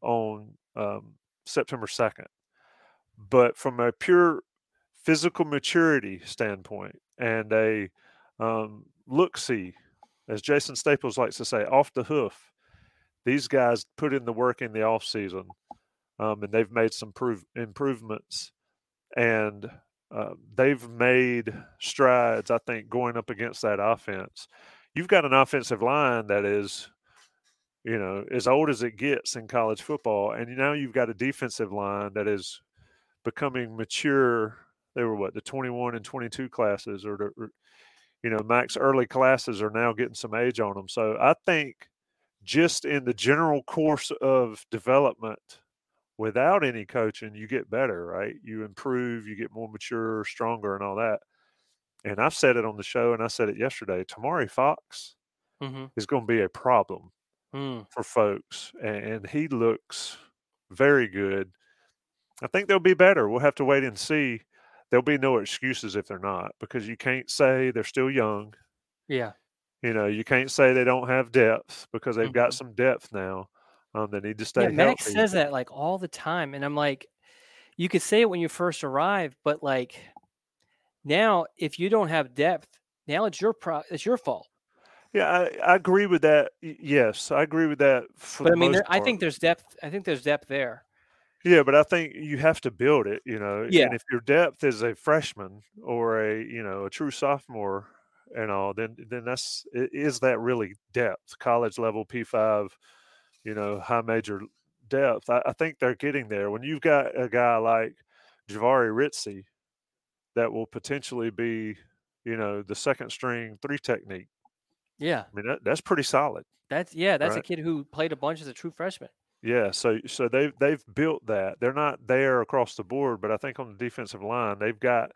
on um, September second, but from a pure physical maturity standpoint and a um, look see, as Jason Staples likes to say, off the hoof, these guys put in the work in the off season, um, and they've made some prove, improvements, and uh, they've made strides. I think going up against that offense, you've got an offensive line that is, you know, as old as it gets in college football, and now you've got a defensive line that is becoming mature. They were what the 21 and 22 classes, or the, or, you know, Mack's early classes are now getting some age on them. So I think just in the general course of development, without any coaching, you get better, right? You improve, you get more mature, stronger, and all that. And I've said it on the show, and I said it yesterday. Tomari Fox Mm-hmm. is going to be a problem Mm. for folks, and he looks very good. I think they'll be better. We'll have to wait and see. There'll be no excuses if they're not, because you can't say they're still young. Yeah. You know, you can't say they don't have depth because they've got Mhm. some depth now. Um, they need to stay Yeah, Max healthy. says that like all the time, and I'm like, you could say it when you first arrive, but like now, if you don't have depth, now it's your pro, it's your fault. Yeah, I, I agree with that. Yes, I agree with that. But I mean, there, I think there's depth. I think there's depth there. Yeah, but I think you have to build it, you know. Yeah. And if your depth is a freshman or a, you know, a true sophomore and all, then then that's is that really depth, college level P five, you know, high major depth. I, I think they're getting there. When you've got a guy like Jahvaree Ritzie that will potentially be, you know, the second string three technique. Yeah, I mean, that, that's pretty solid. that's yeah, that's a kid who played a bunch as a true freshman. Yeah, so so they've they've built that. They're not there across the board, but I think on the defensive line, they've got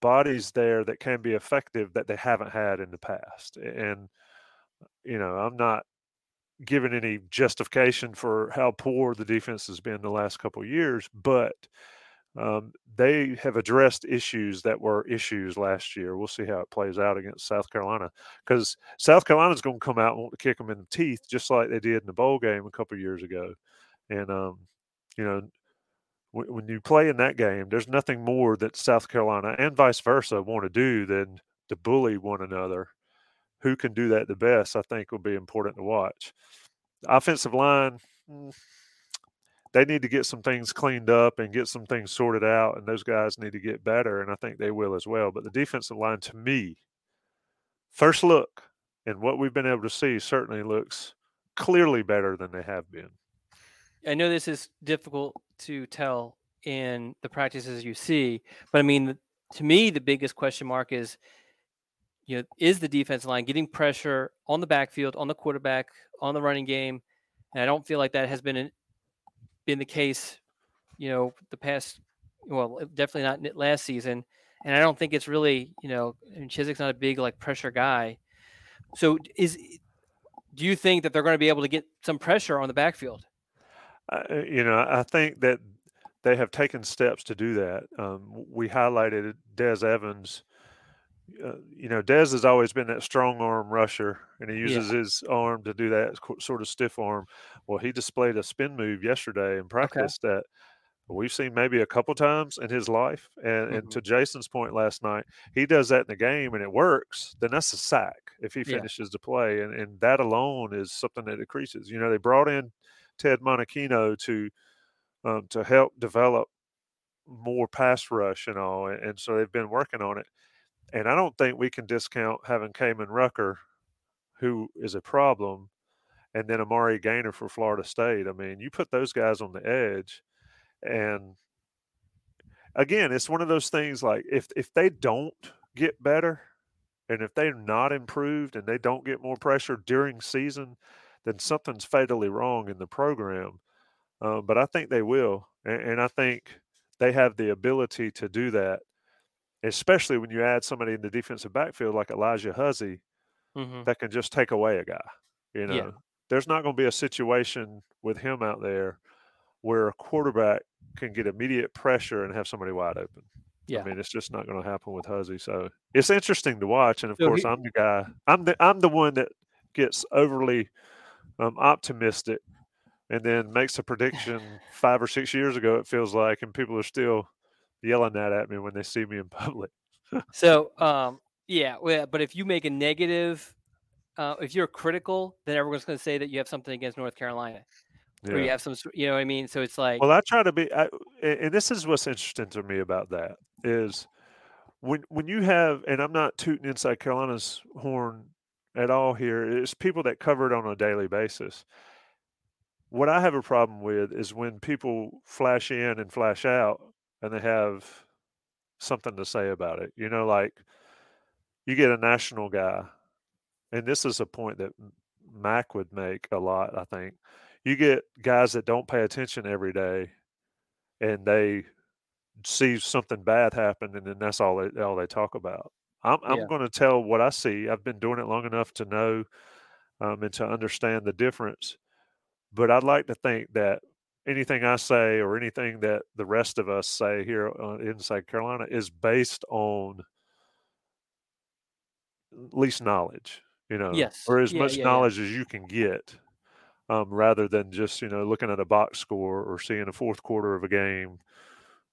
bodies there that can be effective that they haven't had in the past. And you know, I'm not giving any justification for how poor the defense has been the last couple years, but um, they have addressed issues that were issues last year. We'll see how it plays out against South Carolina because South Carolina's going to come out and want to kick them in the teeth, just like they did in the bowl game a couple years ago. And um, you know, when, when you play in that game, there's nothing more that South Carolina and vice versa want to do than to bully one another. Who can do that the best? I think will be important to watch. The offensive line, mm, they need to get some things cleaned up and get some things sorted out, and those guys need to get better, and I think they will as well. But the defensive line, to me, first look and what we've been able to see certainly looks clearly better than they have been. I know this is difficult to tell in the practices you see, but I mean, to me, the biggest question mark is, you know, is the defensive line getting pressure on the backfield, on the quarterback, on the running game, and I don't feel like that has been been the case, you know, the past. Well, definitely not last season, and I don't think it's really, you know, I mean, Chizik's not a big like pressure guy. So, is do you think that they're going to be able to get some pressure on the backfield? Uh, you know, I think that they have taken steps to do that. Um, we highlighted Des Evans. Uh, you know, Des has always been that strong arm rusher, and he uses yeah. his arm to do that sort of stiff arm. Well, he displayed a spin move yesterday in practice okay. that we've seen maybe a couple times in his life. And, mm-hmm. and to Jason's point last night, he does that in the game and it works, then that's a sack if he finishes yeah. the play. And, and that alone is something that increases. You know, they brought in Ted Monachino to um, to help develop more pass rush and all. And so they've been working on it. And I don't think we can discount having Kaimon Rucker, who is a problem, and then Amari Gainer for Florida State. I mean, you put those guys on the edge, and again, it's one of those things like if if they don't get better, and if they're not improved, and they don't get more pressure during season, then something's fatally wrong in the program. Um, but I think they will, and, and, I think they have the ability to do that, especially when you add somebody in the defensive backfield like Alijah Huzzie mm-hmm. that can just take away a guy. You know, yeah. there's not going to be a situation with him out there where a quarterback can get immediate pressure and have somebody wide open. Yeah. I mean, it's just not going to happen with Huzzie. So it's interesting to watch. And of so course, he, I'm the guy. I'm the I'm the one that gets overly um, optimistic and then makes a prediction five or six years ago, it feels like, and people are still yelling that at me when they see me in public. so, um, yeah, well, but if you make a negative, uh, if you're critical, then everyone's going to say that you have something against North Carolina. Yeah. Or you have some, you know what I mean? So it's like. Well, I try to be, I, and this is what's interesting to me about that is when when you have, and I'm not tooting inside Carolina's horn at all here, it's people that cover it on a daily basis what I have a problem with is when people flash in and flash out and they have something to say about it. You know, like you get a national guy, and this is a point that Mack would make a lot, I think. You get guys that don't pay attention every day and they see something bad happen and then that's all they all they talk about. I'm I'm yeah. going to tell what I see. I've been doing it long enough to know um, and to understand the difference. But I'd like to think that anything I say or anything that the rest of us say here in South Carolina is based on least knowledge, you know, yes. or as yeah, much yeah, knowledge yeah. as you can get, um, rather than just you know looking at a box score or seeing a fourth quarter of a game,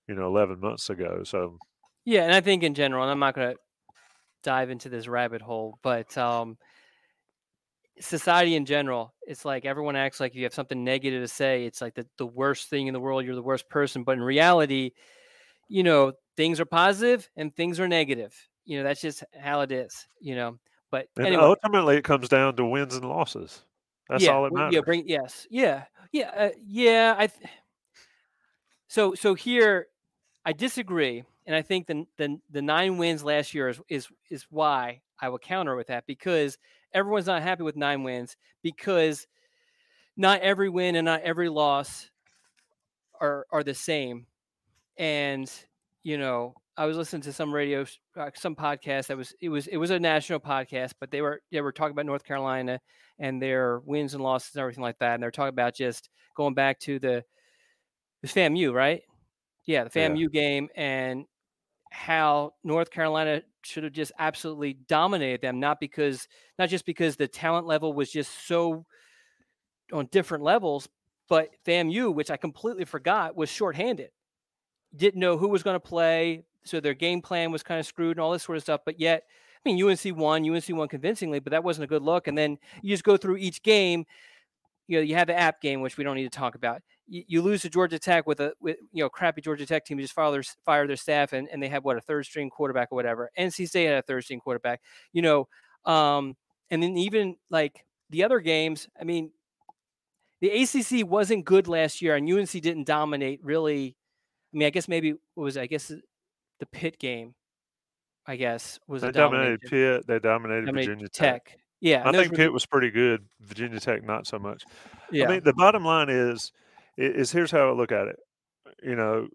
you know, eleven months ago. So, yeah, and I think in general, and I'm not going to dive into this rabbit hole, but um, society in general, it's like everyone acts like you have something negative to say. It's like the, the worst thing in the world. You're the worst person. But in reality, you know, things are positive and things are negative. You know, that's just how it is, you know. But and anyway. ultimately, it comes down to wins and losses. That's yeah, all that matters. Yeah, bring, yes. Yeah. Yeah. Uh, yeah. I, th- so, so here, I disagree. And I think the, the, the nine wins last year is, is, is why I will counter with that because everyone's not happy with nine wins because not every win and not every loss are are the same. And you know, I was listening to some radio, uh, some podcast that was it was it was a national podcast, but they were they were talking about North Carolina and their wins and losses and everything like that, and they're talking about just going back to the the FAMU, right? Yeah, the FAMU yeah. game and how North Carolina should have just absolutely dominated them, not because not just because the talent level was just so on different levels, but FAMU, which I completely forgot, was shorthanded. Didn't know who was going to play, so their game plan was kind of screwed and all this sort of stuff. But yet, I mean, UNC won, UNC won convincingly, but that wasn't a good look. And then you just go through each game. You know, you have the app game, which we don't need to talk about. You, you lose to Georgia Tech with a with you know crappy Georgia Tech team You just fire their fire their staff and, and they have what a third string quarterback or whatever. NC State had a third string quarterback, you know, um, and then even like the other games, I mean, the ACC wasn't good last year, and UNC didn't dominate really. I mean, I guess maybe it was I guess the Pitt game. I guess was they dominated Pitt. They dominated, dominated Virginia Tech. Tech. Yeah, I think Pitt was pretty good. Virginia Tech not so much. Yeah. I mean, the bottom line is, is here's how I look at it. You know,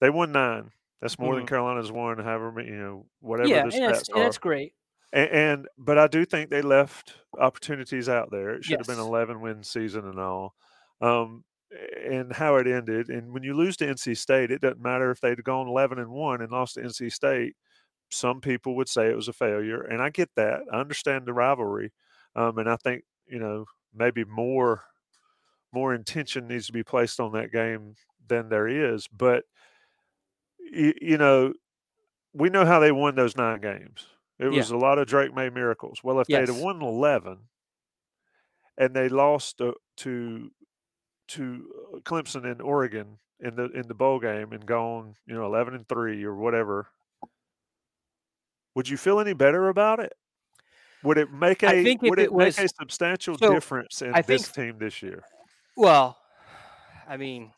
they won nine. That's more mm-hmm. than Carolina's won. However, you know, whatever yeah, and that's. And that's great. And, and, but I do think they left opportunities out there. It should yes. have been 11 win season and all. Um, and how it ended. And when you lose to NC State, it doesn't matter if they'd gone 11 and one and lost to NC State. Some people would say it was a failure, and I get that. I understand the rivalry, um, and I think you know maybe more more intention needs to be placed on that game than there is. But you, you know, we know how they won those nine games. It was Yeah. a lot of Drake Maye miracles. Well, if they'd have won eleven and they lost to to, to uh, Clemson in Oregon in the in the bowl game and gone, you know, eleven and three or whatever, would you feel any better about it? Would it make I a think would it it make was- a substantial so, difference in I this think- team this year? Well, I mean,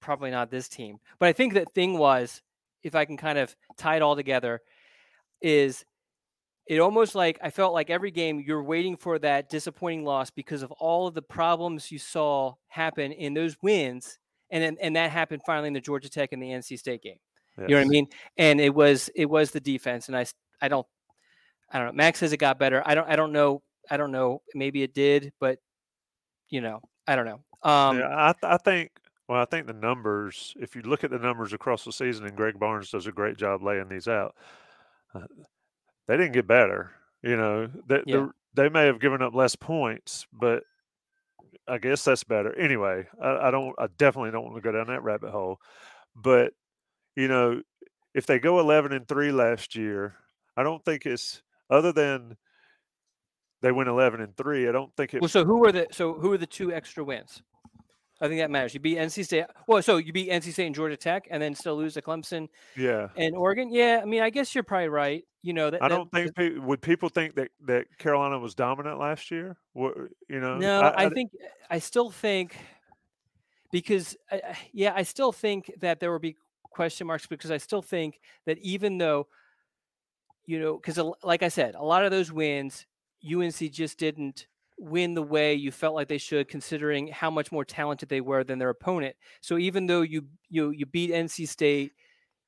probably not this team, but I think the thing was, if I can kind of tie it all together, is it almost like I felt like every game you're waiting for that disappointing loss because of all of the problems you saw happen in those wins, and then and that happened finally in the Georgia Tech and the NC State game. You know what I mean? And it was it was the defense, and I I don't I don't know. Mack says it got better. I don't I don't know. I don't know. Maybe it did, but you know, I don't know. Um, yeah, I, th- I think. Well, I think the numbers. If you look at the numbers across the season, and Greg Barnes does a great job laying these out, uh, they didn't get better. You know, they, Yeah. they may have given up less points, but I guess that's better. Anyway, I, I don't. I definitely don't want to go down that rabbit hole. But you know, if they go eleven and three last year, I don't think it's other than they went eleven and three. I don't think it Well, so who were the so who are the two extra wins? I think that matters. You beat NC State. Well, so you beat NC State and Georgia Tech, and then still lose to Clemson Yeah, and Oregon. Yeah, I mean, I guess you're probably right. You know that. I don't think pe- would people think that that Carolina was dominant last year. What you know? No, I, think I still think because I- I- yeah, I still think that there will be question marks because I still think that even though you know, because like I said, a lot of those wins, UNC just didn't win the way you felt like they should, considering how much more talented they were than their opponent. So even though you you you beat NC State,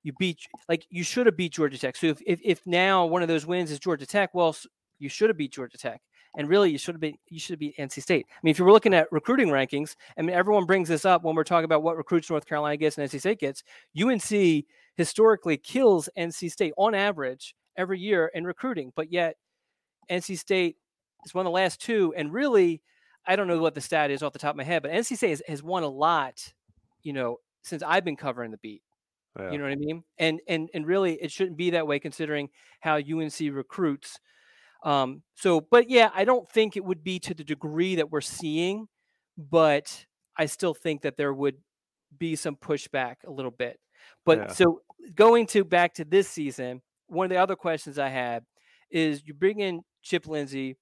you beat like you should have beat Georgia Tech. So if if, if now one of those wins is Georgia Tech, well, you should have beat Georgia Tech. And really, you should have been you should have beat NC State. I mean, if you were looking at recruiting rankings, I mean, everyone brings this up when we're talking about what recruits North Carolina gets and NC State gets. UNC historically kills NC State on average every year in recruiting, but yet NC State is one of the last two. And really, I don't know what the stat is off the top of my head, but NC State has, has won a lot, you know, since I've been covering the beat. Yeah. You know what I mean? And and and really, it shouldn't be that way considering how UNC recruits. Um, so, but yeah, I don't think it would be to the degree that we're seeing, but I still think that there would be some pushback a little bit. But Yeah. so going to back to this season, one of the other questions I had is you bring in Chip Lindsey,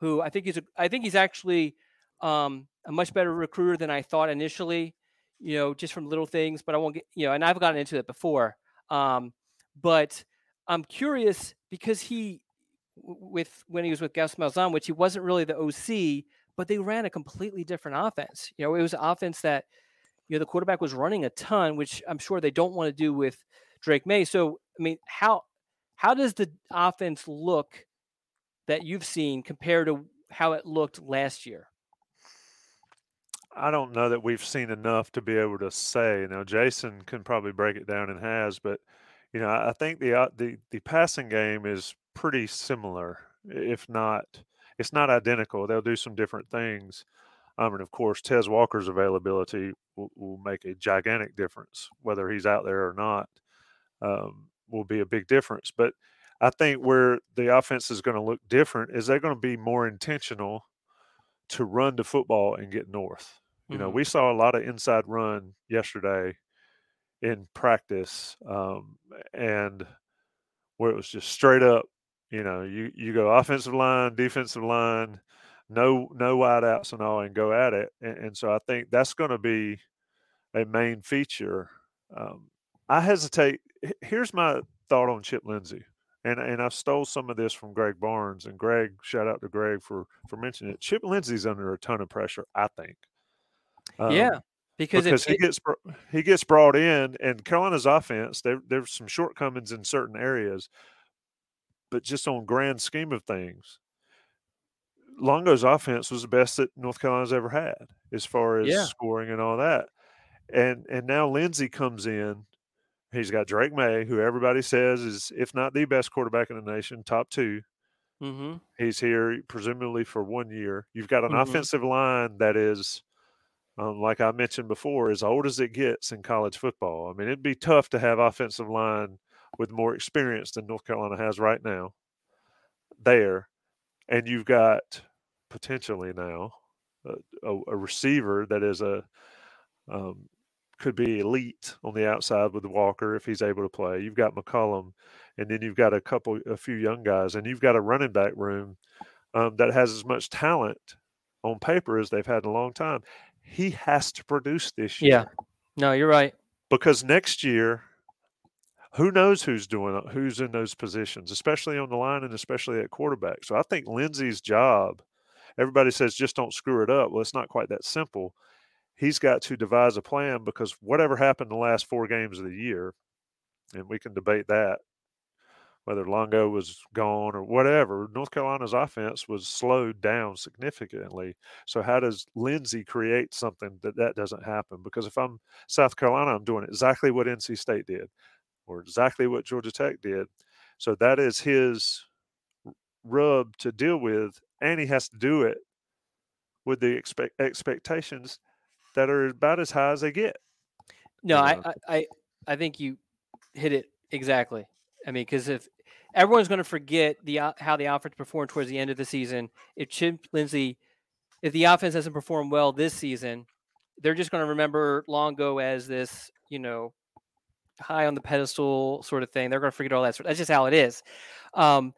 who I think he's a, I think he's actually um, a much better recruiter than I thought initially. You know, just from little things, but I won't get you know, and I've gotten into it before. Um, but I'm curious because he, with when he was with Gus Malzahn, which he wasn't really the OC, but they ran a completely different offense. You know, it was an offense that you know the quarterback was running a ton, which I'm sure they don't want to do with Drake Maye. So, I mean, how how does the offense look that you've seen compared to how it looked last year? I don't know that we've seen enough to be able to say. Now, Jason can probably break it down and has, but you know, I think the uh, the the passing game is pretty similar, if not, it's not identical. They'll do some different things. Um, and of course, Tez Walker's availability will, will make a gigantic difference, whether he's out there or not. Um, will be a big difference. But I think where the offense is going to look different is they're going to be more intentional to run the football and get north. You know, Mhm. we saw a lot of inside run yesterday in practice, um, and where it was just straight up. You know, you you go offensive line, defensive line, no no wideouts and all, and go at it. And, and so I think that's going to be a main feature. Um, I hesitate. Here's my thought on Chip Lindsey, and and I stole some of this from Greg Barnes. And Greg, shout out to Greg for for mentioning it. Chip Lindsey's under a ton of pressure. I think. yeah, Um, because, because it's he gets he gets brought in, and Carolina's offense there there's some shortcomings in certain areas, but just on grand scheme of things, Longo's offense was the best that North Carolina's ever had as far as Yeah. scoring and all that, and and now Lindsey comes in. He's got Drake Maye, who everybody says is, if not the best quarterback in the nation, top two. hmm He's here presumably for one year. You've got an Mhm. offensive line that is, um, like I mentioned before, as old as it gets in college football. I mean, it'd be tough to have offensive line with more experience than North Carolina has right now. There, and you've got potentially now a, a, a receiver that is a um, could be elite on the outside with Walker if he's able to play. You've got McCollum, and then you've got a couple, a few young guys, and you've got a running back room um, that has as much talent on paper as they've had in a long time. He has to produce this year Yeah. No, you're right. because next year, who knows who's doing who's in those positions, especially on the line and especially at quarterback. So I think Lindsey's job. Everybody says just don't screw it up. Well, it's not quite that simple. He's got to devise a plan because whatever happened the last four games of the year, and we can debate that whether Longo was gone or whatever. North Carolina's offense was slowed down significantly. So how does Lindsey create something that that doesn't happen? Because if I'm South Carolina, I'm doing exactly what NC State did, or exactly what Georgia Tech did. So that is his rub to deal with, and he has to do it with the expect expectations that are about as high as they get. No, you I, know? I, I, I think you hit it exactly. I mean, because if everyone's going to forget the how the offense performed towards the end of the season, if Chip Lindsey, if the offense hasn't performed well this season, they're just going to remember Longo as this, you know, high on the pedestal sort of thing. They're going to forget all that. Sort. That's just how it is. Um,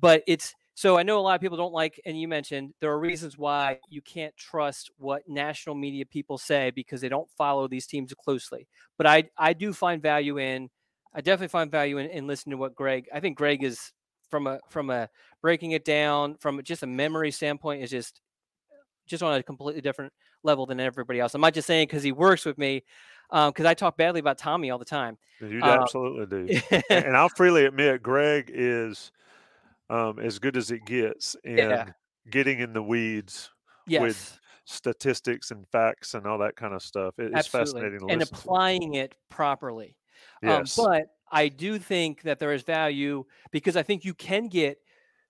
but it's so I know a lot of people don't like, and you mentioned there are reasons why you can't trust what national media people say because they don't follow these teams closely. But I I do find value in I definitely find value in, in listening to what Greg. I think Greg is from a from a breaking it down from just a memory standpoint is just just on a completely different level than everybody else. I'm not just saying because he works with me, because I talk badly about Tommy all the time. You Uh, absolutely do. and I'll freely admit, Greg is um, as good as it gets and Yeah. getting in the weeds yes, with statistics and facts and all that kind of stuff. It- it's fascinating to and listen to. applying it properly. Yes. Um, but I do think that there is value because I think you can get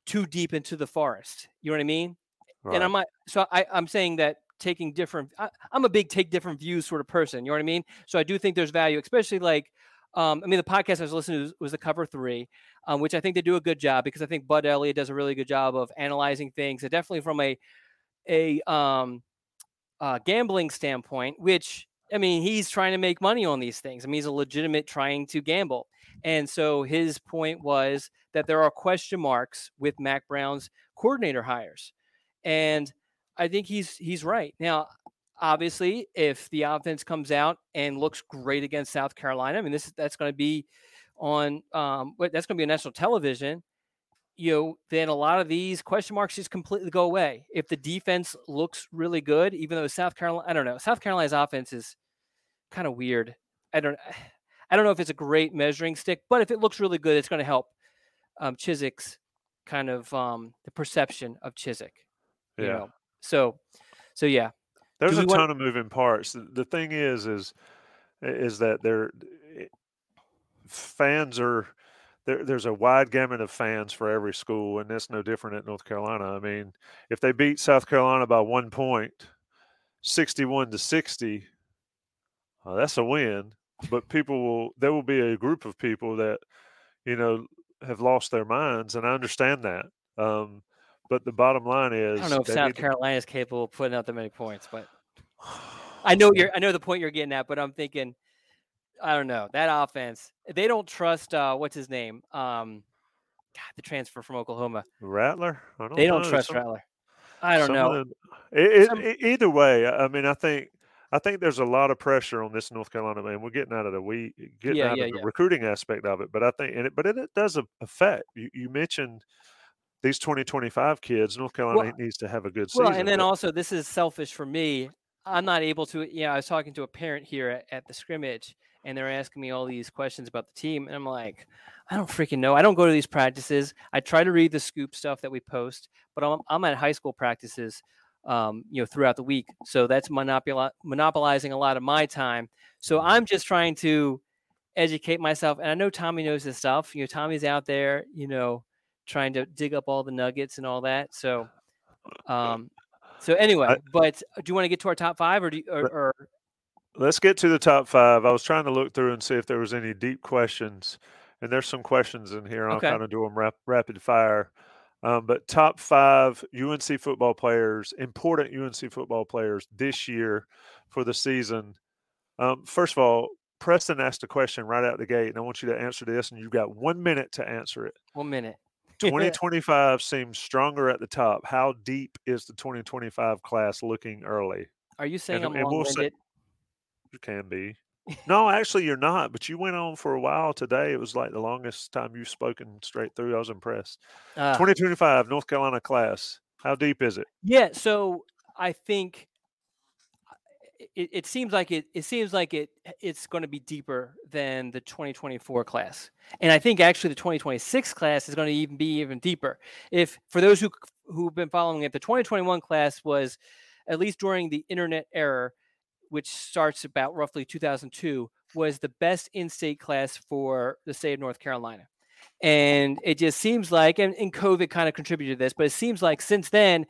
too deep into the forest. You know what I mean? right. And I'm not, so I, I'm saying that taking different, I, I'm a big take different views sort of person. You know what I mean? So I do think there's value, especially like, um, I mean, the podcast I was listening to was, the cover three, um, which I think they do a good job because I think Bud Elliott does a really good job of analyzing things. And definitely from a, a um, uh, gambling standpoint, which I mean, he's trying to make money on these things. I mean, he's a legitimate trying to gamble. And so his point was that there are question marks with Mack Brown's coordinator hires. And I think he's he's right. Now, obviously, if the offense comes out and looks great against South Carolina, I mean, this that's going to be on um, that's going to be on national television. You know, then a lot of these question marks just completely go away. If the defense looks really good, even though South Carolina, I don't know, South Carolina's offense is kind of weird. I don't, I don't know if it's a great measuring stick, but if it looks really good, it's going to help um, Chizik's kind of um, the perception of Chiswick. You Yeah. know, so, so yeah, There's a want- ton of moving parts. The, thing is, is is that there fans are there, there's a wide gamut of fans for every school, and that's no different at North Carolina. I mean, if they beat South Carolina by one point, sixty-one to sixty, uh, that's a win. But people will there will be a group of people that you know have lost their minds, and I understand that. Um, but the bottom line is, I don't know if South Carolina is capable of putting out that many points, but I know you're. I know the point you're getting at, but I'm thinking, I don't know that offense. They don't trust. Uh, what's his name? Um, God, the transfer from Oklahoma. Rattler. I don't They don't know. trust Some- Rattler. I don't know. them- it- it- Some- e- either way, I I mean, I think I think there's a lot of pressure on this North Carolina man. We're getting out of the we getting Yeah, out yeah, of the yeah. recruiting aspect of it, but I think and it, but it, it does affect. You, you mentioned these 2025 kids. North Carolina needs to have a good season. Well, and then but- also this is selfish for me. I'm not able to. You know, I was talking to a parent here at, at the scrimmage, and they're asking me all these questions about the team, and I'm like, I don't freaking know. I don't go to these practices. I try to read the scoop stuff that we post, but I'm I'm at high school practices, um, you know, throughout the week. So that's monopoli- monopolizing a lot of my time. So Mm-hmm. I'm just trying to educate myself, and I know Tommy knows this stuff. You know, Tommy's out there, you know, trying to dig up all the nuggets and all that. So, um, so anyway, but uh, do you want to get to our top five, or do you, or, or Let's get to the top five. I was trying to look through and see if there was any deep questions, and there's some questions in here. I'll Okay. kind of do them rap- rapid fire. Um, but top five UNC football players, important UNC football players this year for the season. Um, first of all, Preston asked a question right out the gate, and I want you to answer this, and you've got one minute to answer it. one minute? 2025 seems stronger at the top. How deep is the 2025 class looking early? Are you saying And- I'm and we'll? You can be. No, actually, you're not. But you went on for a while today. It was like the longest time you've spoken straight through. I was impressed. Ah. 2025 North Carolina class. How deep is it? Yeah, so I think uh, it, it seems like it it seems like it it's going to be deeper than the 2024 class. And I think actually the 2026 class is going to even be even deeper. If for those who who've been following it, the 2021 class was at least during the internet era, which starts about roughly 2002, was the best in-state class for the state of North Carolina. And it just seems like, and, and COVID kind of contributed to this, but it seems like since then,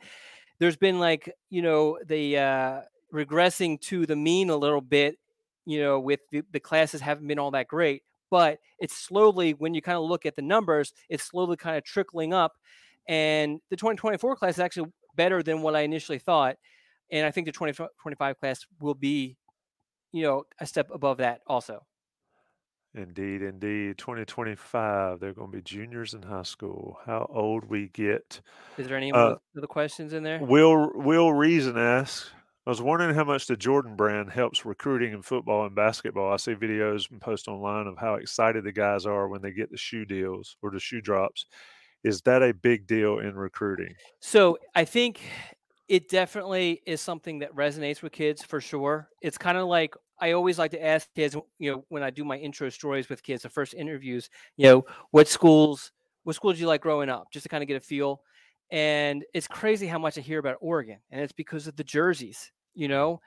there's been like, you know, the uh, regressing to the mean a little bit, you know, with the, the classes haven't been all that great. But it's slowly, when you kind of look at the numbers, it's slowly kind of trickling up. And the 2024 class is actually better than what I initially thought. And I think the 2025 class will be, you know, a step above that also. Indeed, indeed. 2025, they're going to be juniors in high school. How old we get? Is there any Uh, other questions in there? Will Will Reason asks, I was wondering how much the Jordan brand helps recruiting in football and basketball. I see videos and post online of how excited the guys are when they get the shoe deals or the shoe drops. Is that a big deal in recruiting? So I think it definitely is something that resonates with kids for sure. It's kind of like I always like to ask kids, you know, when I do my intro stories with kids, the first interviews, you know, what schools, what schools did you like growing up, just to kind of get a feel. And it's crazy how much I hear about Oregon, and it's because of the jerseys, you know.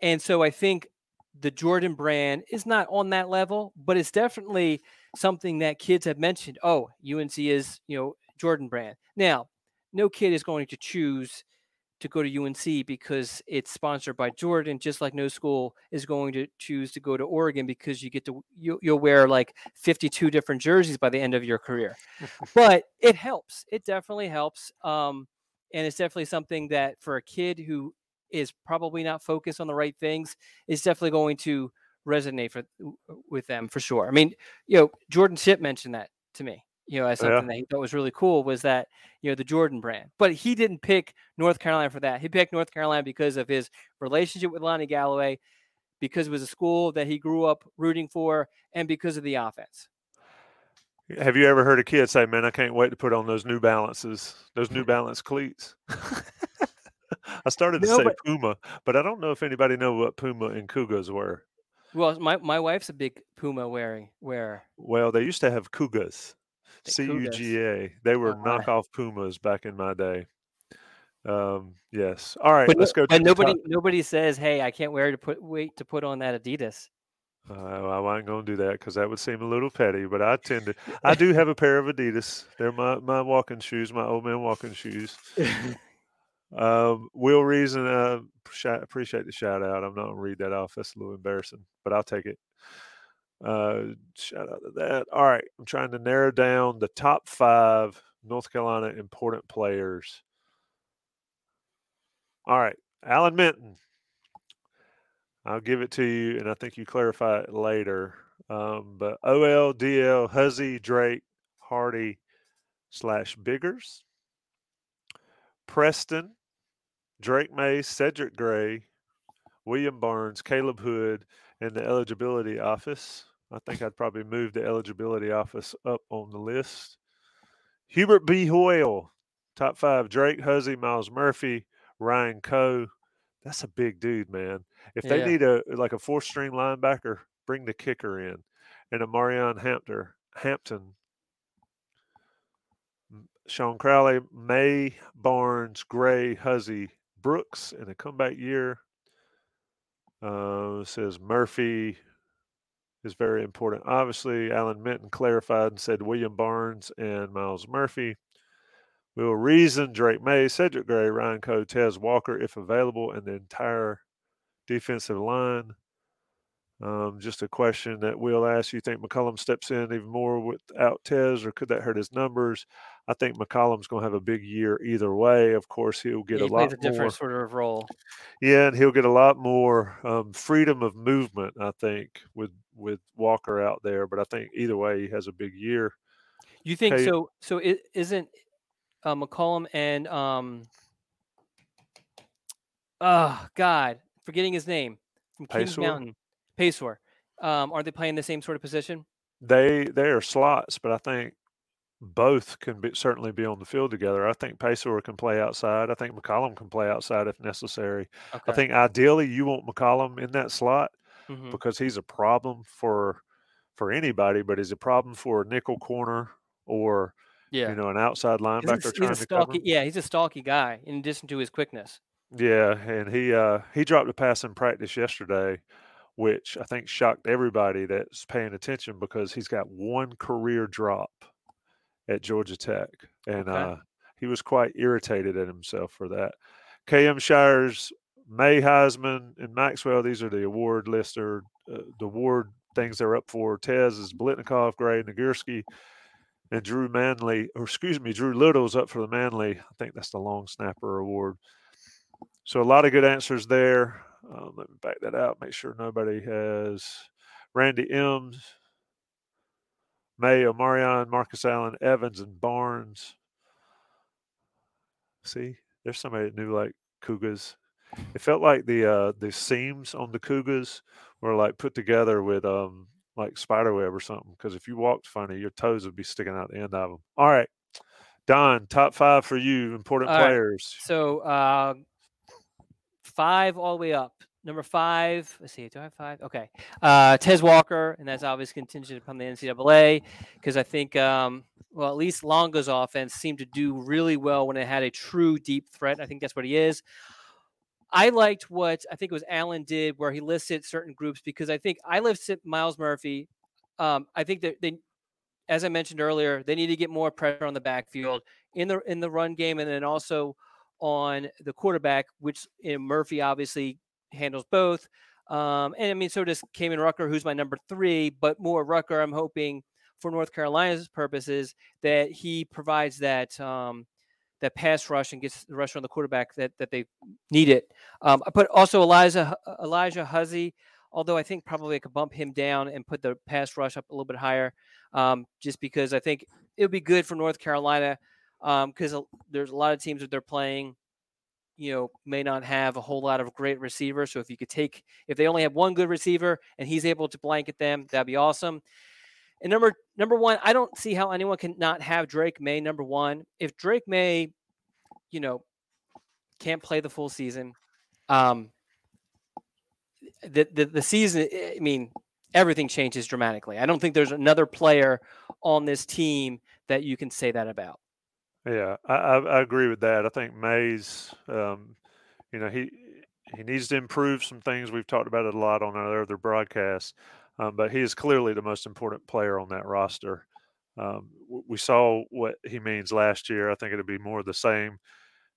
And so I think the Jordan brand is not on that level, but it's definitely something that kids have mentioned. Oh, UNC is, you know, Jordan brand. Now, no kid is going to choose to go to UNC because it's sponsored by Jordan, just like no school is going to choose to go to Oregon because you get to you, you'll wear like 52 different jerseys by the end of your career. but it helps. It definitely helps. Um, and it's definitely something that for a kid who is probably not focused on the right things is definitely going to resonate for with them for sure. I mean, you know, Jordan Shipp mentioned that to me. You know, as Yeah. something that he thought was really cool was that you know the Jordan brand. But he didn't pick North Carolina for that. He picked North Carolina because of his relationship with Lonnie Galloway, because it was a school that he grew up rooting for, and because of the offense. Have you ever heard a kid say, "Man, I can't wait to put on those New Balances, those New Balance cleats"? I started to No, say but- Puma, but I don't know if anybody know what Puma and Kugas were. Well, my, my wife's a big Puma wearing wearer. Well, they used to have The C U G A. They were Oh, knockoff Pumas back in my day. Um, yes. All right, But, let's go. The nobody top- nobody says, "Hey, I can't wear to put wait to put on that Adidas." Uh, I wasn't going to do that because that would seem a little petty. But I tend to. I do have a pair of Adidas. They're my my walking shoes, my old man walking shoes. Um, Will Reason, uh, appreciate the shout out. I'm not gonna read that off. That's a little embarrassing, but I'll take it. Uh, shout out to that. All right, I'm trying to narrow down the top five North Carolina important players. All right, Alan Minton. I'll give it to you, and I think you clarify it later. Um, but OL, DL, Huzzie, Drake, Hardy, slash Biggers, Preston, Drake Maye, Cedric Gray, William Barnes, Caleb Hood, and the eligibility office. I think I'd probably move the eligibility office up on the list. Hubert B. Hoyle, top five. Drake Huzzie, Miles Murphy, Ryan Coe. That's a big dude, man. If they Yeah. need a like a fourth string linebacker, bring the kicker in. And Omarion Hampton, Hampton, Sean Crowley, Maye, Barnes, Gray, Huzzie, Brooks in a comeback year. Uh, says Murphy is very important. Obviously, Alan Minton clarified and said William Barnes and Miles Murphy. We will Reason, Drake Maye, Cedric Gray, Ryan Coe, Tez Walker, if available, and the entire defensive line. Um, just a question that we'll ask. You think McCollum steps in even more without Tez, or could that hurt his numbers? I think McCollum's going to have a big year either way. Of course, he'll get he a lot a different more. sort of role. Yeah, and he'll get a lot more um, freedom of movement. I think with with Walker out there, but I think either way he has a big year. You think Okay. so? So it isn't uh, McCollum and um. Oh God, forgetting his name from Kings? Mountain, Paysour. Um, are they playing the same sort of position? They they are slots, but I think both can be, certainly be on the field together. I think Paysour can play outside. I think McCollum can play outside if necessary. Okay. I think ideally you want McCollum in that slot Mhm. because he's a problem for for anybody, but he's a problem for a nickel corner or Yeah. you know an outside He's linebacker he's trying a to cover. stalky. Yeah, he's a stalky guy. In addition to his quickness. Yeah, and he uh he dropped a pass in practice yesterday, which I think shocked everybody that's paying attention because he's got one career drop at Georgia Tech, and Okay. uh, he was quite irritated at himself for that. KM Shires, Maye Heisman, and Maxwell. These are the award list or uh, the award things they're up for. Tez is Biletnikoff, Gray, Nagurski, and Drew Manley, or excuse me, Drew Little's up for the Mannelly. I think that's the long snapper award. So a lot of good answers there. Um, let me back that out. Make sure nobody has Randy M's, Maye, Omarion, Marcus Allen, Evans, and Barnes. See, there's somebody that knew like Cougars. It felt like the uh, the seams on the Cougars were like put together with um like spider web or something. Because if you walked funny, your toes would be sticking out the end of them. All right, Don, top five for you, important All right. players. So uh, five all the way up. Number five. Let's see. Do I have five? Okay. Uh, Tez Walker, and that's obviously contingent upon the NCAA because I think, um, well, at least Longo's offense seemed to do really well when it had a true deep threat. I think that's what he is. I liked what I think it was Allen did, where he listed certain groups because I think I listed Miles Murphy. Um, I think that they, as I mentioned earlier, they need to get more pressure on the backfield in the in the run game, and then also on the quarterback, which you know, Murphy obviously handles both. Um, and I mean, so does Kaimon Rucker, who's my number three, but more Rucker. I'm hoping for North Carolina's purposes that he provides that um, that pass rush and gets the rush on the quarterback that that they need it. Um, I put also Alijah Alijah Huzzie, although I think probably I could bump him down and put the pass rush up a little bit higher, um, just because I think it would be good for North Carolina because there's a lot of teams that they're playing you know may not have a whole lot of great receivers so if you could take if they only have one good receiver and he's able to blanket them that'd be awesome and number number one i don't see how anyone can not have drake maye number one if drake maye you know can't play the full season um the the, the season i mean everything changes dramatically i don't think there's another player on this team that you can say that about Yeah, I, I, agree with that. I think Mays, um, you know, he he needs to improve some things. We've talked about it a lot on our other broadcasts, um, but he is clearly the most important player on that roster. Um, we saw what he means last year. I think it'll be more of the same.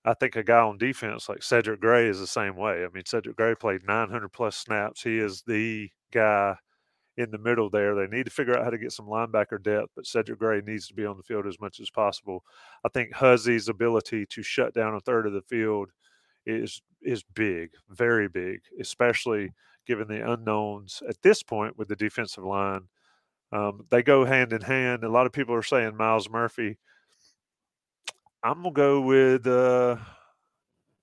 I think a guy on defense like Cedric Gray is the same way. I mean, Cedric Gray played 900 plus snaps. He is the guy in the middle there. They need to figure out how to get some linebacker depth, but Cedric Gray needs to be on the field as much as possible. I think Huzzie's ability to shut down a third of the field is is big, very big, especially given the unknowns at this point with the defensive line. Um, they go hand in hand. A lot of people are saying Miles Murphy. I'm gonna go with. Uh,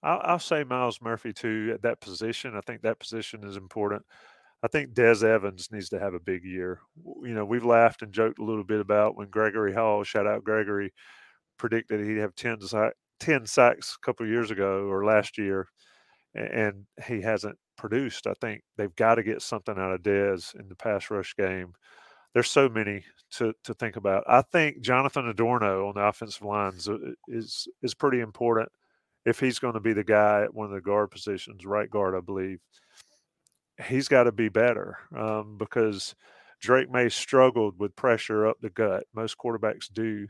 I'll, I'll, say Miles Murphy too at that position. I think that position is important. I think Dez Evans needs to have a big year. You know, we've laughed and joked a little bit about when Gregory Hall, shout out Gregory, predicted he'd have 10, 10 sacks a couple years ago or last year, and he hasn't produced. I think they've got to get something out of Dez in the pass rush game. There's so many to, to think about. I think Jonathan Adorno on the offensive lines uh, is is pretty important if he's going to be the guy at one of the guard positions, right guard, I believe. He's got to be better um, because Drake Maye struggled with pressure up the gut. Most quarterbacks do.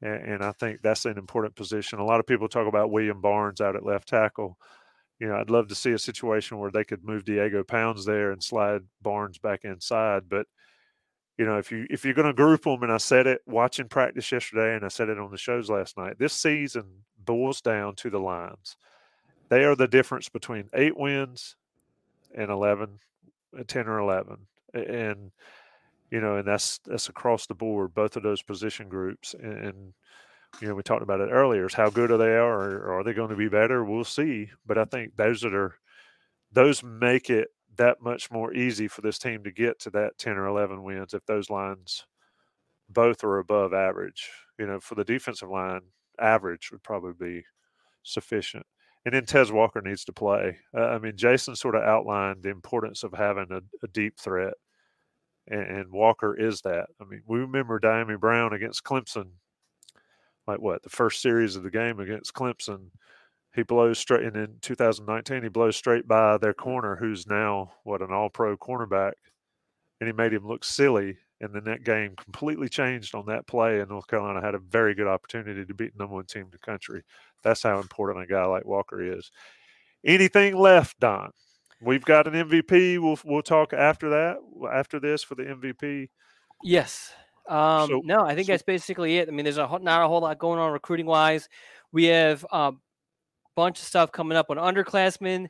And, and I think that's an important position. A lot of people talk about William Barnes out at left tackle you know, I'd love to see a situation where they could move Diego Pounds there and slide Barnes back inside. But you know, if you if you're going to group them, and I said it watching practice yesterday, and I said it on the shows last night. This season boils down to the lines. They are the difference between eight wins and 11, uh, 10 or 11. And, you know, and that's, that's across the board, both of those position groups. And, you know, we talked about it earlier is how good are they are, or are they going to be better? We'll see. But I think those that are those make it that much more easy for this team to get to that 10 or 11 wins if those lines both are above average. You know, for the defensive line, average would probably be sufficient. And then Tez Walker needs to play. Uh, I mean, Jason sort of outlined the importance of having a, a deep threat, and, Walker is that. I mean, we remember Dyami Brown against Clemson like what the first series of the game against Clemson, he blows straight and in 2019 he blows straight by their corner, who's now what an All-Pro cornerback, and he made him look silly. And then that game completely changed on that play, and North Carolina had a very good opportunity to beat the number one team in the country. That's how important a guy like Walker is. Anything left, Don? We've got an MVP. We'll we'll talk after that. After this for the MVP. Yes. Um, so, no, I think so, that's basically it. I mean, there's a, not a whole lot going on recruiting wise. We have a bunch of stuff coming up on underclassmen.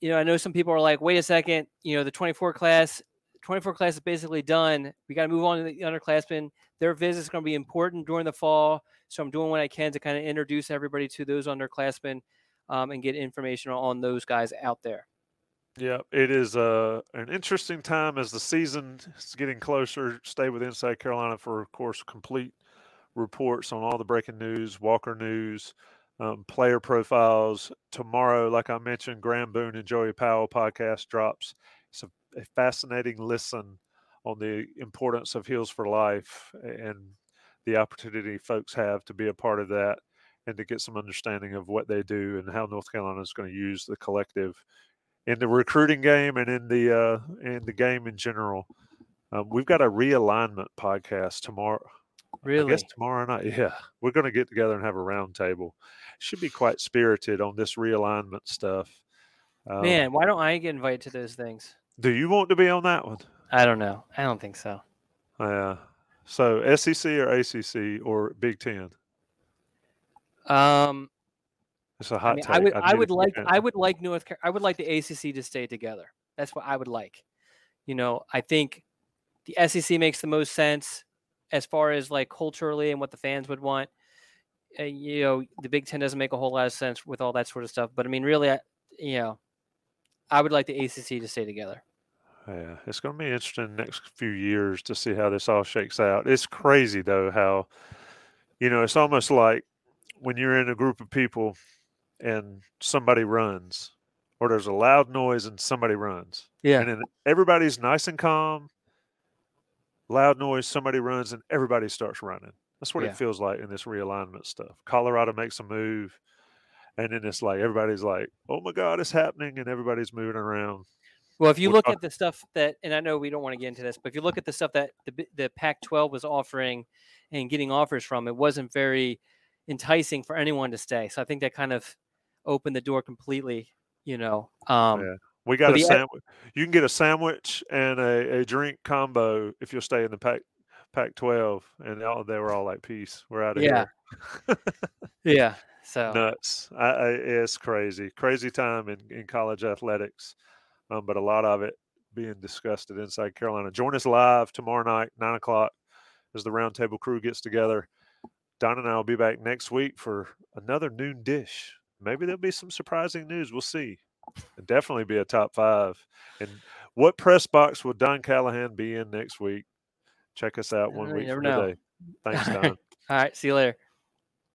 You know, I know some people are like, wait a second, you know, the 24 class, 24 class is basically done. We got to move on to the underclassmen. Their visit is going to be important during the fall. So I'm doing what I can to kind of introduce everybody to those underclassmen um, and get information on those guys out there. Yeah, it is uh, an interesting time as the season is getting closer. Stay with Inside Carolina for, of course, complete reports on all the breaking news, Walker news, um, player profiles. Tomorrow, like I mentioned, Graham Boone and Joey Powell podcast drops. It's a, a fascinating listen on the importance of Heels for Life and the opportunity folks have to be a part of that and to get some understanding of what they do and how North Carolina is going to use the collective in the recruiting game and in the uh, in the game in general. Um, we've got a realignment podcast tomorrow. Really? I guess tomorrow night. Yeah, we're going to get together and have a roundtable. Should be quite spirited on this realignment stuff. Um, Man, why don't I get invited to those things? Do you want to be on that one? I don't know. I don't think so. Yeah. Uh, so SEC or ACC or Big Ten? Um, it's a hot I mean, I would, I, I would like, I would like North, I would like the ACC to stay together. That's what I would like. You know, I think the SEC makes the most sense as far as like culturally and what the fans would want. Uh, you know, the Big Ten doesn't make a whole lot of sense with all that sort of stuff. But I mean, really, I, you know, I would like the ACC to stay together. Yeah, it's going to be interesting next few years to see how this all shakes out. It's crazy though how, you know, it's almost like when you're in a group of people and somebody runs, or there's a loud noise and somebody runs. Yeah. And then everybody's nice and calm. Loud noise, somebody runs, and everybody starts running. That's what yeah. it feels like in this realignment stuff. Colorado makes a move, and then it's like everybody's like, "Oh my God, it's happening!" and everybody's moving around. Well, if you look at the stuff that, and I know we don't want to get into this, but if you look at the stuff that the the Pac-12 was offering and getting offers from, it wasn't very enticing for anyone to stay. So I think that kind of open the door completely. You know, um, yeah. we got a sandwich. You can get a sandwich and a, a drink combo if you'll stay in the pack. Pac 12, and all, they were all like, "Peace, we're out of yeah. here." yeah. So nuts. I, I, it's crazy, crazy time in, in college athletics, um, but a lot of it being discussed at Inside Carolina. Join us live tomorrow night, nine o'clock, as the roundtable crew gets together. Don and I will be back next week for another noon dish. Maybe there'll be some surprising news. We'll see. It'll definitely be a top five. And what press box will Don Callahan be in next week? Check us out one Uh, week you from know. today. Thanks, Don. all right, see you later.